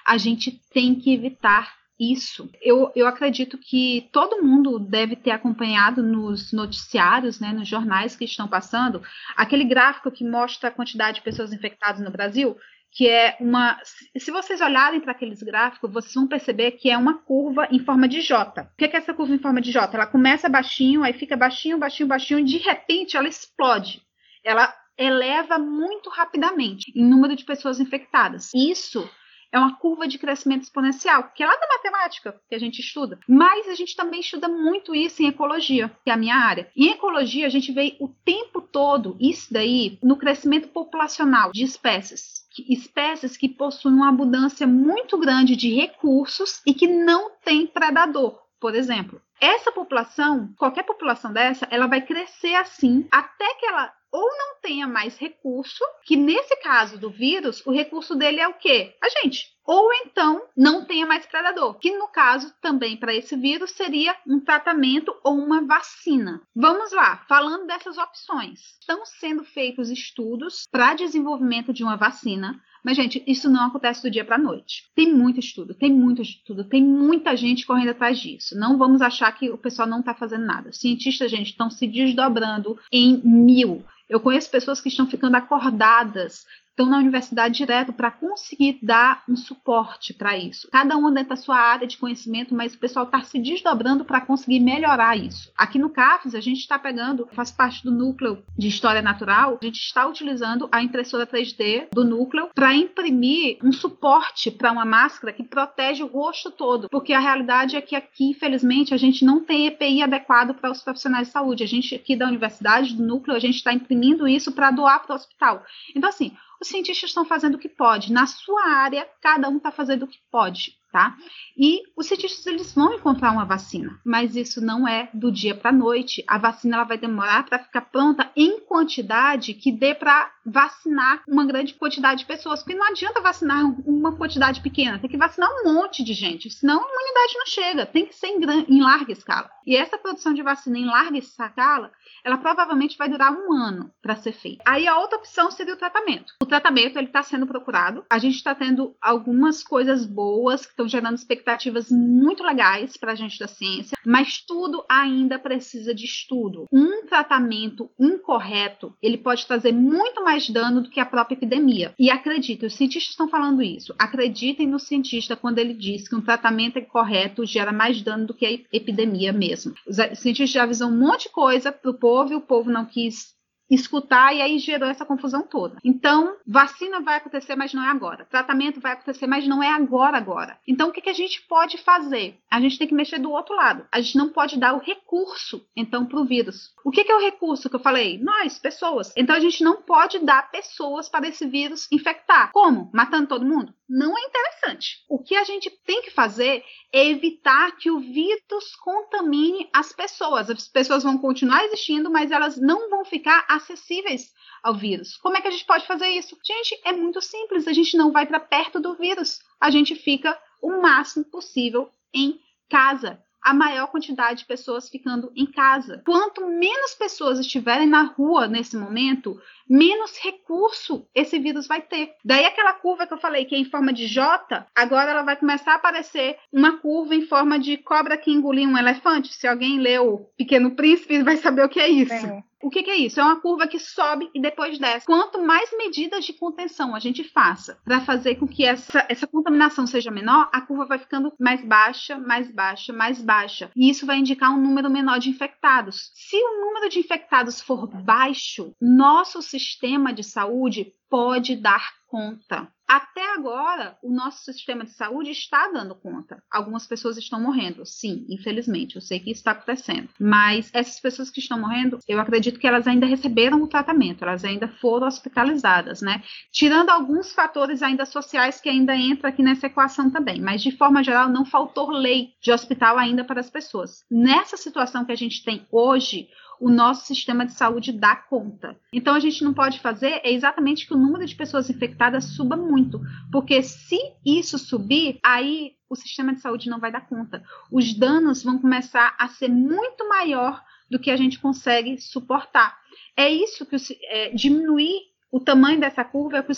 A gente tem que evitar isso. Eu, eu acredito que todo mundo deve ter acompanhado nos noticiários, né, nos jornais que estão passando, aquele gráfico que mostra a quantidade de pessoas infectadas no Brasil que é uma. Se vocês olharem para aqueles gráficos, vocês vão perceber que é uma curva em forma de J. O que é essa curva em forma de J? Ela começa baixinho, aí fica baixinho, baixinho, baixinho, e de repente ela explode. Ela eleva muito rapidamente em número de pessoas infectadas. Isso é uma curva de crescimento exponencial, que é lá da matemática que a gente estuda. Mas a gente também estuda muito isso em ecologia, que é a minha área. Em ecologia, a gente vê o tempo todo isso daí no crescimento populacional de espécies espécies que possuem uma abundância muito grande de recursos e que não tem predador, por exemplo. Essa população, qualquer população dessa, ela vai crescer assim até que ela ou não tenha mais recurso, que nesse caso do vírus, o recurso dele é o quê? A gente. Ou então não tenha mais predador, que no caso também para esse vírus seria um tratamento ou uma vacina. Vamos lá, falando dessas opções. Estão sendo feitos estudos para desenvolvimento de uma vacina mas, gente, isso não acontece do dia para a noite. Tem muito estudo, tem muito estudo, tem muita gente correndo atrás disso. Não vamos achar que o pessoal não está fazendo nada. Os cientistas, gente, estão se desdobrando em mil. Eu conheço pessoas que estão ficando acordadas estão na universidade direto para conseguir dar um suporte para isso. Cada um dentro da sua área de conhecimento, mas o pessoal está se desdobrando para conseguir melhorar isso. Aqui no CAFES, a gente está pegando, faz parte do núcleo de História Natural, a gente está utilizando a impressora 3D do núcleo para imprimir um suporte para uma máscara que protege o rosto todo, porque a realidade é que aqui, infelizmente, a gente não tem EPI adequado para os profissionais de saúde. A gente aqui da universidade, do núcleo, a gente está imprimindo isso para doar para o hospital. Então, assim, os cientistas estão fazendo o que pode. Na sua área, cada um está fazendo o que pode tá? E os cientistas eles vão encontrar uma vacina, mas isso não é do dia para noite. A vacina ela vai demorar para ficar pronta em quantidade que dê para vacinar uma grande quantidade de pessoas, porque não adianta vacinar uma quantidade pequena, tem que vacinar um monte de gente, senão a imunidade não chega, tem que ser em, em larga escala. E essa produção de vacina em larga escala, ela provavelmente vai durar um ano para ser feita. Aí a outra opção seria o tratamento. O tratamento ele está sendo procurado, a gente está tendo algumas coisas boas que estão estão gerando expectativas muito legais para a gente da ciência, mas tudo ainda precisa de estudo. Um tratamento incorreto, ele pode trazer muito mais dano do que a própria epidemia. E acreditem, os cientistas estão falando isso. Acreditem no cientista quando ele diz que um tratamento incorreto gera mais dano do que a epidemia mesmo. Os cientistas já avisam um monte de coisa para o povo e o povo não quis escutar e aí gerou essa confusão toda. Então, vacina vai acontecer, mas não é agora. Tratamento vai acontecer, mas não é agora agora. Então, o que, que a gente pode fazer? A gente tem que mexer do outro lado. A gente não pode dar o recurso, então, para o vírus. O que, que é o recurso que eu falei? Nós, pessoas. Então, a gente não pode dar pessoas para esse vírus infectar. Como? Matando todo mundo? Não é interessante. O que a gente tem que fazer é evitar que o vírus contamine as pessoas. As pessoas vão continuar existindo, mas elas não vão ficar acessíveis ao vírus. Como é que a gente pode fazer isso? Gente, é muito simples. A gente não vai para perto do vírus. A gente fica o máximo possível em casa a maior quantidade de pessoas ficando em casa. Quanto menos pessoas estiverem na rua nesse momento, menos recurso esse vírus vai ter. Daí aquela curva que eu falei que é em forma de J, agora ela vai começar a aparecer uma curva em forma de cobra que engoliu um elefante. Se alguém leu Pequeno Príncipe, vai saber o que é isso. É. O que, que, é isso? É uma curva que sobe e depois desce. Quanto mais medidas de contenção a gente faça para fazer com que essa, essa contaminação seja menor, a curva vai ficando mais baixa, mais baixa, mais baixa. E isso vai indicar um número menor de infectados. Se o número de infectados for baixo, nosso sistema de saúde pode dar conta. Até agora, o nosso sistema de saúde está dando conta. Algumas pessoas estão morrendo, sim, infelizmente, eu sei que está acontecendo. Mas essas pessoas que estão morrendo, eu acredito que elas ainda receberam o tratamento, elas ainda foram hospitalizadas, né? Tirando alguns fatores ainda sociais que ainda entram aqui nessa equação também. Mas, de forma geral, não faltou lei de hospital ainda para as pessoas. Nessa situação que a gente tem hoje, o nosso sistema de saúde dá conta. Então a gente não pode fazer é exatamente que o número de pessoas infectadas suba muito, porque se isso subir, aí o sistema de saúde não vai dar conta. Os danos vão começar a ser muito maior do que a gente consegue suportar. É isso que é, diminuir o tamanho dessa curva é o que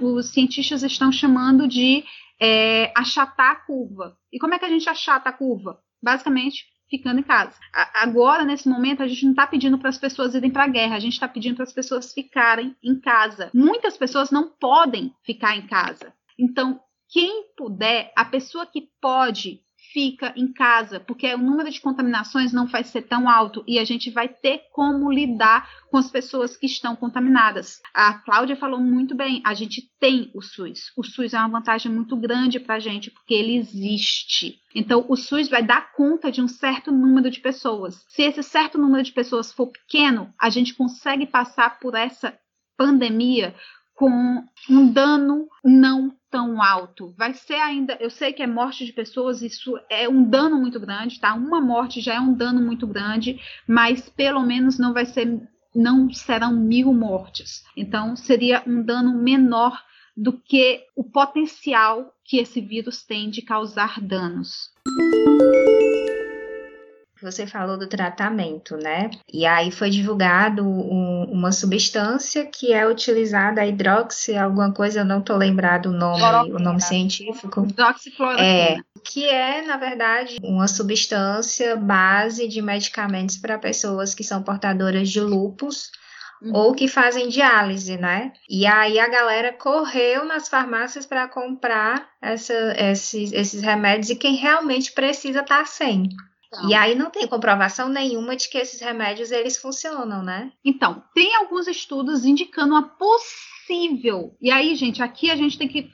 os, cientistas estão chamando de é, achatar a curva. E como é que a gente achata a curva? Basicamente, ficando em casa. Agora, nesse momento, a gente não está pedindo para as pessoas irem para a guerra, a gente está pedindo para as pessoas ficarem em casa. Muitas pessoas não podem ficar em casa. Então, quem puder, a pessoa que pode fica em casa, porque o número de contaminações não vai ser tão alto e a gente vai ter como lidar com as pessoas que estão contaminadas. A Cláudia falou muito bem, a gente tem o SUS. O SUS é uma vantagem muito grande para a gente, porque ele existe. Então, o SUS vai dar conta de um certo número de pessoas. Se esse certo número de pessoas for pequeno, a gente consegue passar por essa pandemia com um dano não tão alto. Vai ser ainda, eu sei que é morte de pessoas, isso é um dano muito grande, tá? Uma morte já é um dano muito grande, mas pelo menos não vai ser, não serão mil mortes. Então seria um dano menor do que o potencial que esse vírus tem de causar danos você falou do tratamento, né? E aí foi divulgado um, uma substância que é utilizada, a hidroxi, alguma coisa, eu não tô lembrado o nome, o nome científico. Hidroxicloroquina. É, que é, na verdade, uma substância base de medicamentos para pessoas que são portadoras de lupus uhum. ou que fazem diálise, né? E aí a galera correu nas farmácias para comprar essa, esses, esses remédios e quem realmente precisa tá sem. Então. E aí não tem comprovação nenhuma de que esses remédios eles funcionam, né? Então, tem alguns estudos indicando a possível. E aí, gente, aqui a gente tem que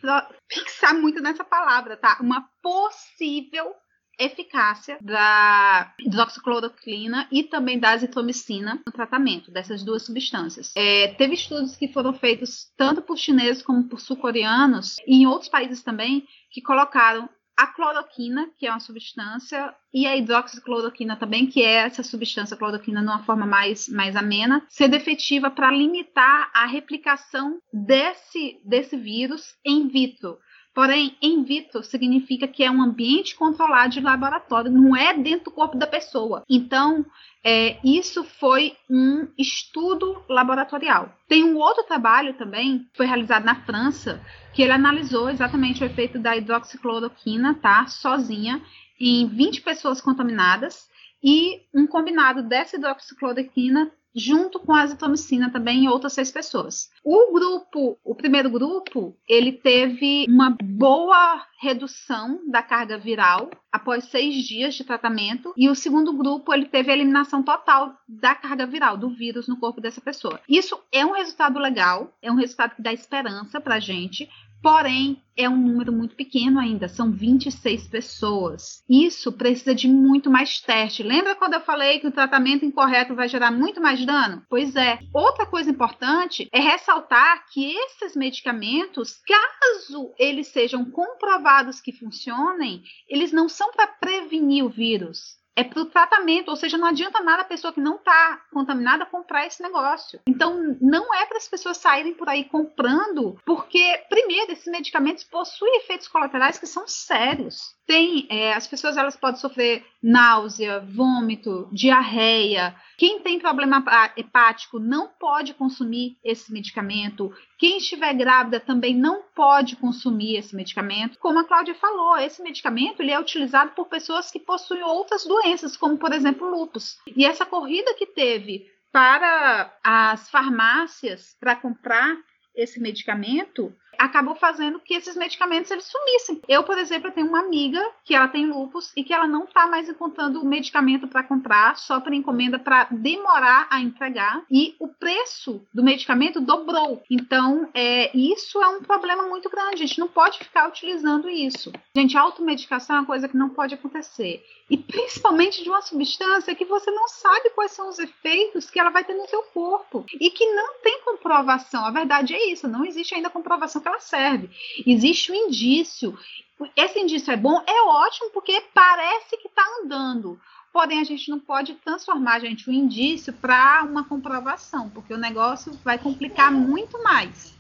pensar muito nessa palavra, tá? Uma possível eficácia da hidroxicloroquina e também da azitromicina no tratamento dessas duas substâncias. É, teve estudos que foram feitos tanto por chineses como por sul-coreanos e em outros países também que colocaram a cloroquina, que é uma substância, e a hidroxicloroquina também, que é essa substância cloroquina numa forma mais, mais amena, ser efetiva para limitar a replicação desse, desse vírus em vitro. Porém, in vitro significa que é um ambiente controlado de laboratório, não é dentro do corpo da pessoa. Então, é, isso foi um estudo laboratorial. Tem um outro trabalho também, que foi realizado na França, que ele analisou exatamente o efeito da hidroxicloroquina, tá? Sozinha, em 20 pessoas contaminadas e um combinado dessa hidroxicloroquina junto com a azitromicina também em outras seis pessoas. O grupo, o primeiro grupo, ele teve uma boa redução da carga viral após seis dias de tratamento e o segundo grupo ele teve a eliminação total da carga viral do vírus no corpo dessa pessoa. Isso é um resultado legal, é um resultado que dá esperança para gente, Porém, é um número muito pequeno ainda, são 26 pessoas. Isso precisa de muito mais teste. Lembra quando eu falei que o tratamento incorreto vai gerar muito mais dano? Pois é. Outra coisa importante é ressaltar que esses medicamentos, caso eles sejam comprovados que funcionem, eles não são para prevenir o vírus é para o tratamento, ou seja, não adianta nada a pessoa que não está contaminada comprar esse negócio. Então, não é para as pessoas saírem por aí comprando, porque, primeiro, esses medicamentos possuem efeitos colaterais que são sérios tem é, as pessoas elas podem sofrer náusea, vômito, diarreia. Quem tem problema hepático não pode consumir esse medicamento. Quem estiver grávida também não pode consumir esse medicamento. Como a Cláudia falou, esse medicamento ele é utilizado por pessoas que possuem outras doenças, como por exemplo lúpus. E essa corrida que teve para as farmácias para comprar esse medicamento acabou fazendo que esses medicamentos eles sumissem. Eu, por exemplo, tenho uma amiga que ela tem lupus e que ela não está mais encontrando o medicamento para comprar, só por encomenda para demorar a entregar e o preço do medicamento dobrou. Então, é, isso é um problema muito grande. A gente não pode ficar utilizando isso. Gente, automedicação é uma coisa que não pode acontecer. E principalmente de uma substância que você não sabe quais são os efeitos que ela vai ter no seu corpo e que não tem comprovação. A verdade é isso, não existe ainda comprovação ela serve. Existe um indício. Esse indício é bom, é ótimo, porque parece que está andando. Porém, a gente não pode transformar, gente, o indício para uma comprovação, porque o negócio vai complicar muito mais.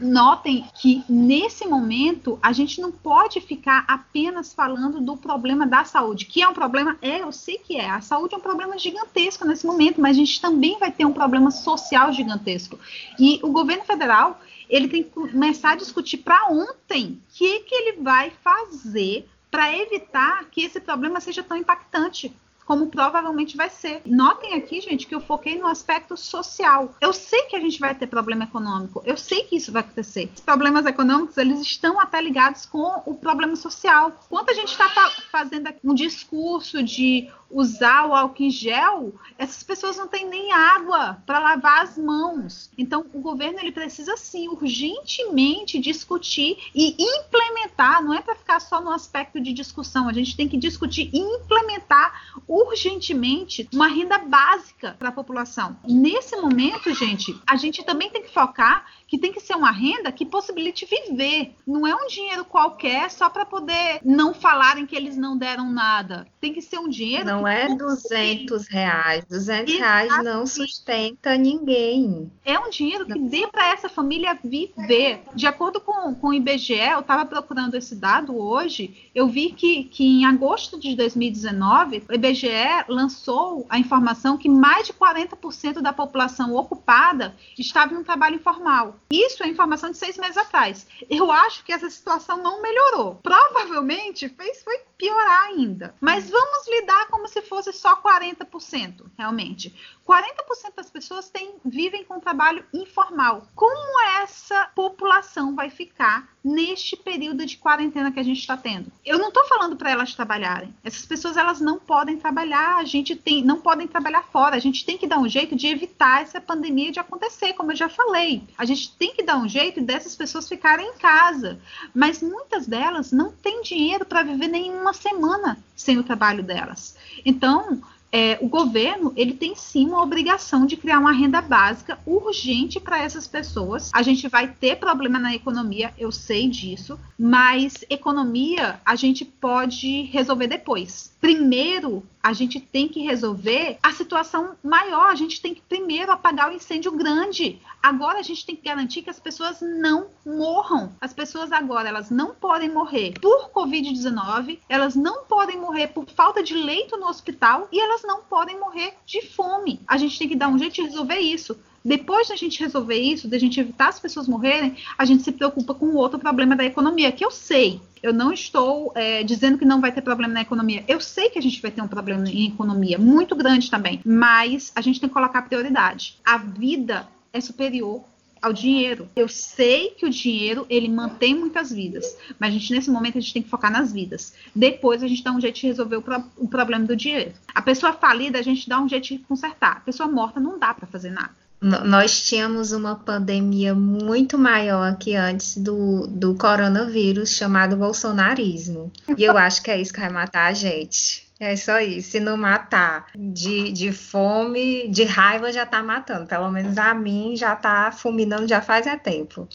Notem que nesse momento a gente não pode ficar apenas falando do problema da saúde, que é um problema, é, eu sei que é. A saúde é um problema gigantesco nesse momento, mas a gente também vai ter um problema social gigantesco. E o governo federal, ele tem que começar a discutir para ontem o que, que ele vai fazer para evitar que esse problema seja tão impactante como provavelmente vai ser. Notem aqui, gente, que eu foquei no aspecto social. Eu sei que a gente vai ter problema econômico, eu sei que isso vai acontecer. Os problemas econômicos, eles estão até ligados com o problema social. Quando a gente está fazendo um discurso de usar o álcool em gel, essas pessoas não têm nem água para lavar as mãos. Então, o governo ele precisa sim urgentemente discutir e implementar, não é para ficar só no aspecto de discussão, a gente tem que discutir e implementar urgentemente uma renda básica para a população. Nesse momento, gente, a gente também tem que focar que tem que ser uma renda que possibilite viver. Não é um dinheiro qualquer só para poder não falarem que eles não deram nada. Tem que ser um dinheiro. Não é 200 reais. 200 reais não sustenta ninguém. É um dinheiro que dê para essa família viver. De acordo com, com o IBGE, eu estava procurando esse dado hoje, eu vi que, que em agosto de 2019, o IBGE lançou a informação que mais de 40% da população ocupada estava em trabalho informal. Isso é informação de seis meses atrás. Eu acho que essa situação não melhorou. Provavelmente fez foi piorar ainda. Mas vamos lidar como se fosse só 40%, realmente. 40% das pessoas têm, vivem com trabalho informal. Como essa população vai ficar neste período de quarentena que a gente está tendo? Eu não estou falando para elas trabalharem. Essas pessoas elas não podem trabalhar. A gente tem, não podem trabalhar fora. A gente tem que dar um jeito de evitar essa pandemia de acontecer, como eu já falei. A gente tem que dar um jeito dessas pessoas ficarem em casa. Mas muitas delas não têm dinheiro para viver nenhuma semana sem o trabalho delas. Então, é, o governo ele tem sim uma obrigação de criar uma renda básica urgente para essas pessoas. A gente vai ter problema na economia, eu sei disso, mas economia a gente pode resolver depois. Primeiro, a gente tem que resolver a situação maior, a gente tem que primeiro apagar o incêndio grande. Agora a gente tem que garantir que as pessoas não morram. As pessoas agora, elas não podem morrer por COVID-19, elas não podem morrer por falta de leito no hospital e elas não podem morrer de fome. A gente tem que dar um jeito de resolver isso. Depois da gente resolver isso, da gente evitar as pessoas morrerem, a gente se preocupa com o outro problema da economia, que eu sei. Eu não estou é, dizendo que não vai ter problema na economia. Eu sei que a gente vai ter um problema em economia, muito grande também. Mas a gente tem que colocar prioridade. A vida é superior ao dinheiro. Eu sei que o dinheiro ele mantém muitas vidas, mas a gente nesse momento a gente tem que focar nas vidas. Depois a gente dá um jeito de resolver o, pro, o problema do dinheiro. A pessoa falida a gente dá um jeito de consertar. A pessoa morta não dá para fazer nada. Nós tínhamos uma pandemia muito maior que antes do, do coronavírus, chamado bolsonarismo. E eu acho que é isso que vai matar a gente. É só isso. Se não matar de, de fome, de raiva, já tá matando. Pelo menos a mim já tá fulminando já faz é tempo.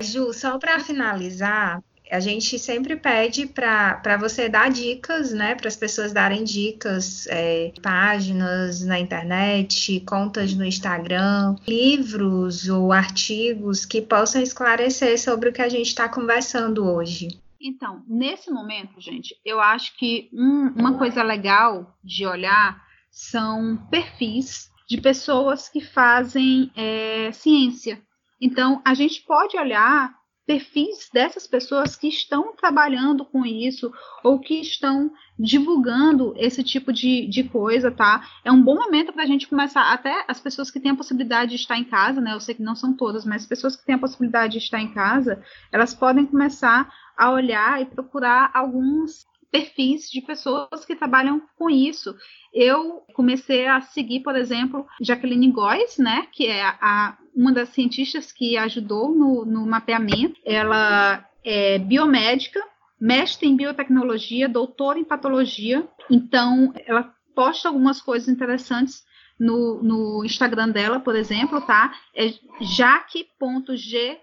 Ju, só para finalizar, a gente sempre pede para você dar dicas, né? Para as pessoas darem dicas, é, páginas na internet, contas no Instagram, livros ou artigos que possam esclarecer sobre o que a gente está conversando hoje. Então, nesse momento, gente, eu acho que um, uma coisa legal de olhar são perfis de pessoas que fazem é, ciência. Então, a gente pode olhar perfis dessas pessoas que estão trabalhando com isso ou que estão divulgando esse tipo de, de coisa, tá? É um bom momento para a gente começar, até as pessoas que têm a possibilidade de estar em casa, né? Eu sei que não são todas, mas pessoas que têm a possibilidade de estar em casa, elas podem começar a olhar e procurar alguns perfis de pessoas que trabalham com isso. Eu comecei a seguir, por exemplo, Jacqueline Góes, né, que é a, uma das cientistas que ajudou no, no mapeamento. Ela é biomédica, mestre em biotecnologia, doutora em patologia. Então, ela posta algumas coisas interessantes no, no Instagram dela, por exemplo, tá? É jaque.gj,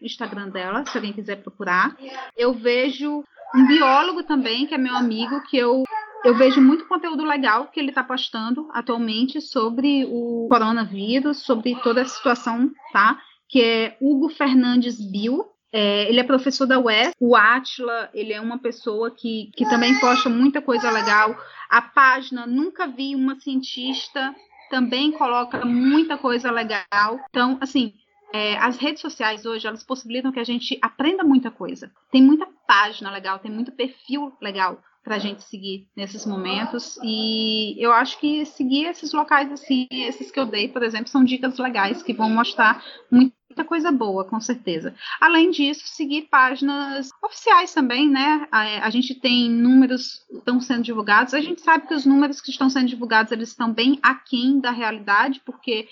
Instagram dela, se alguém quiser procurar. Eu vejo um biólogo também, que é meu amigo, que eu eu vejo muito conteúdo legal que ele está postando atualmente sobre o coronavírus, sobre toda a situação, tá? Que é Hugo Fernandes Bill. É, ele é professor da UES. O Atila, ele é uma pessoa que, que também posta muita coisa legal. A página Nunca Vi Uma Cientista também coloca muita coisa legal. Então, assim, é, as redes sociais hoje elas possibilitam que a gente aprenda muita coisa. Tem muita página legal, tem muito perfil legal para a gente seguir nesses momentos. E eu acho que seguir esses locais assim, esses que eu dei, por exemplo, são dicas legais que vão mostrar muita coisa boa, com certeza. Além disso, seguir páginas oficiais também, né? A, a gente tem números que estão sendo divulgados. A gente sabe que os números que estão sendo divulgados eles estão bem aquém da realidade, porque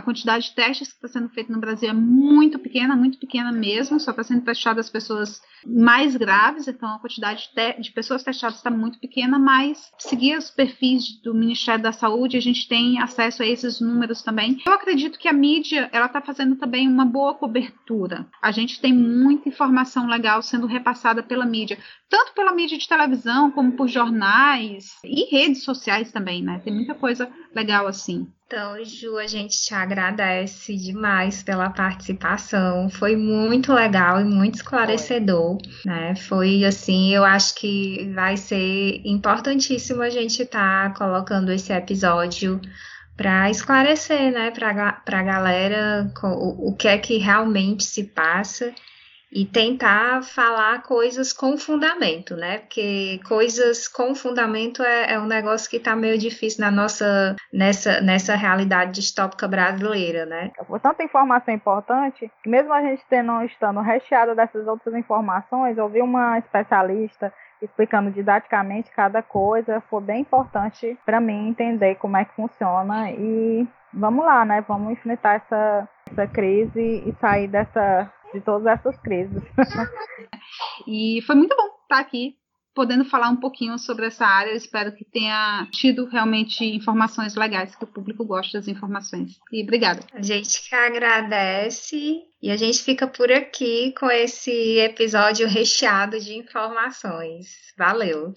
a quantidade de testes que está sendo feita no Brasil é muito pequena, muito pequena mesmo, só está sendo testado as pessoas mais graves, então a quantidade de, de pessoas testadas está muito pequena, mas seguir os perfis do Ministério da Saúde, a gente tem acesso a esses números também. Eu acredito que a mídia ela está fazendo também uma boa cobertura. A gente tem muita informação legal sendo repassada pela mídia, tanto pela mídia de televisão como por jornais e redes sociais também, né? Tem muita coisa legal assim. Então, Ju, a gente te agradece demais pela participação. Foi muito legal e muito esclarecedor, Foi. né? Foi assim, eu acho que vai ser importantíssimo a gente estar tá colocando esse episódio para esclarecer, né, para a galera o, o que é que realmente se passa e tentar falar coisas com fundamento, né? Porque coisas com fundamento é, é um negócio que está meio difícil na nossa nessa, nessa realidade distópica brasileira, né? Tanta informação importante que mesmo a gente tendo, estando recheado dessas outras informações, ouvir uma especialista explicando didaticamente cada coisa foi bem importante para mim entender como é que funciona e vamos lá, né? Vamos enfrentar essa, essa crise e sair dessa de todas essas crises. e foi muito bom estar aqui podendo falar um pouquinho sobre essa área. Eu espero que tenha tido realmente informações legais, que o público goste das informações. E obrigada. A gente que agradece e a gente fica por aqui com esse episódio recheado de informações. Valeu!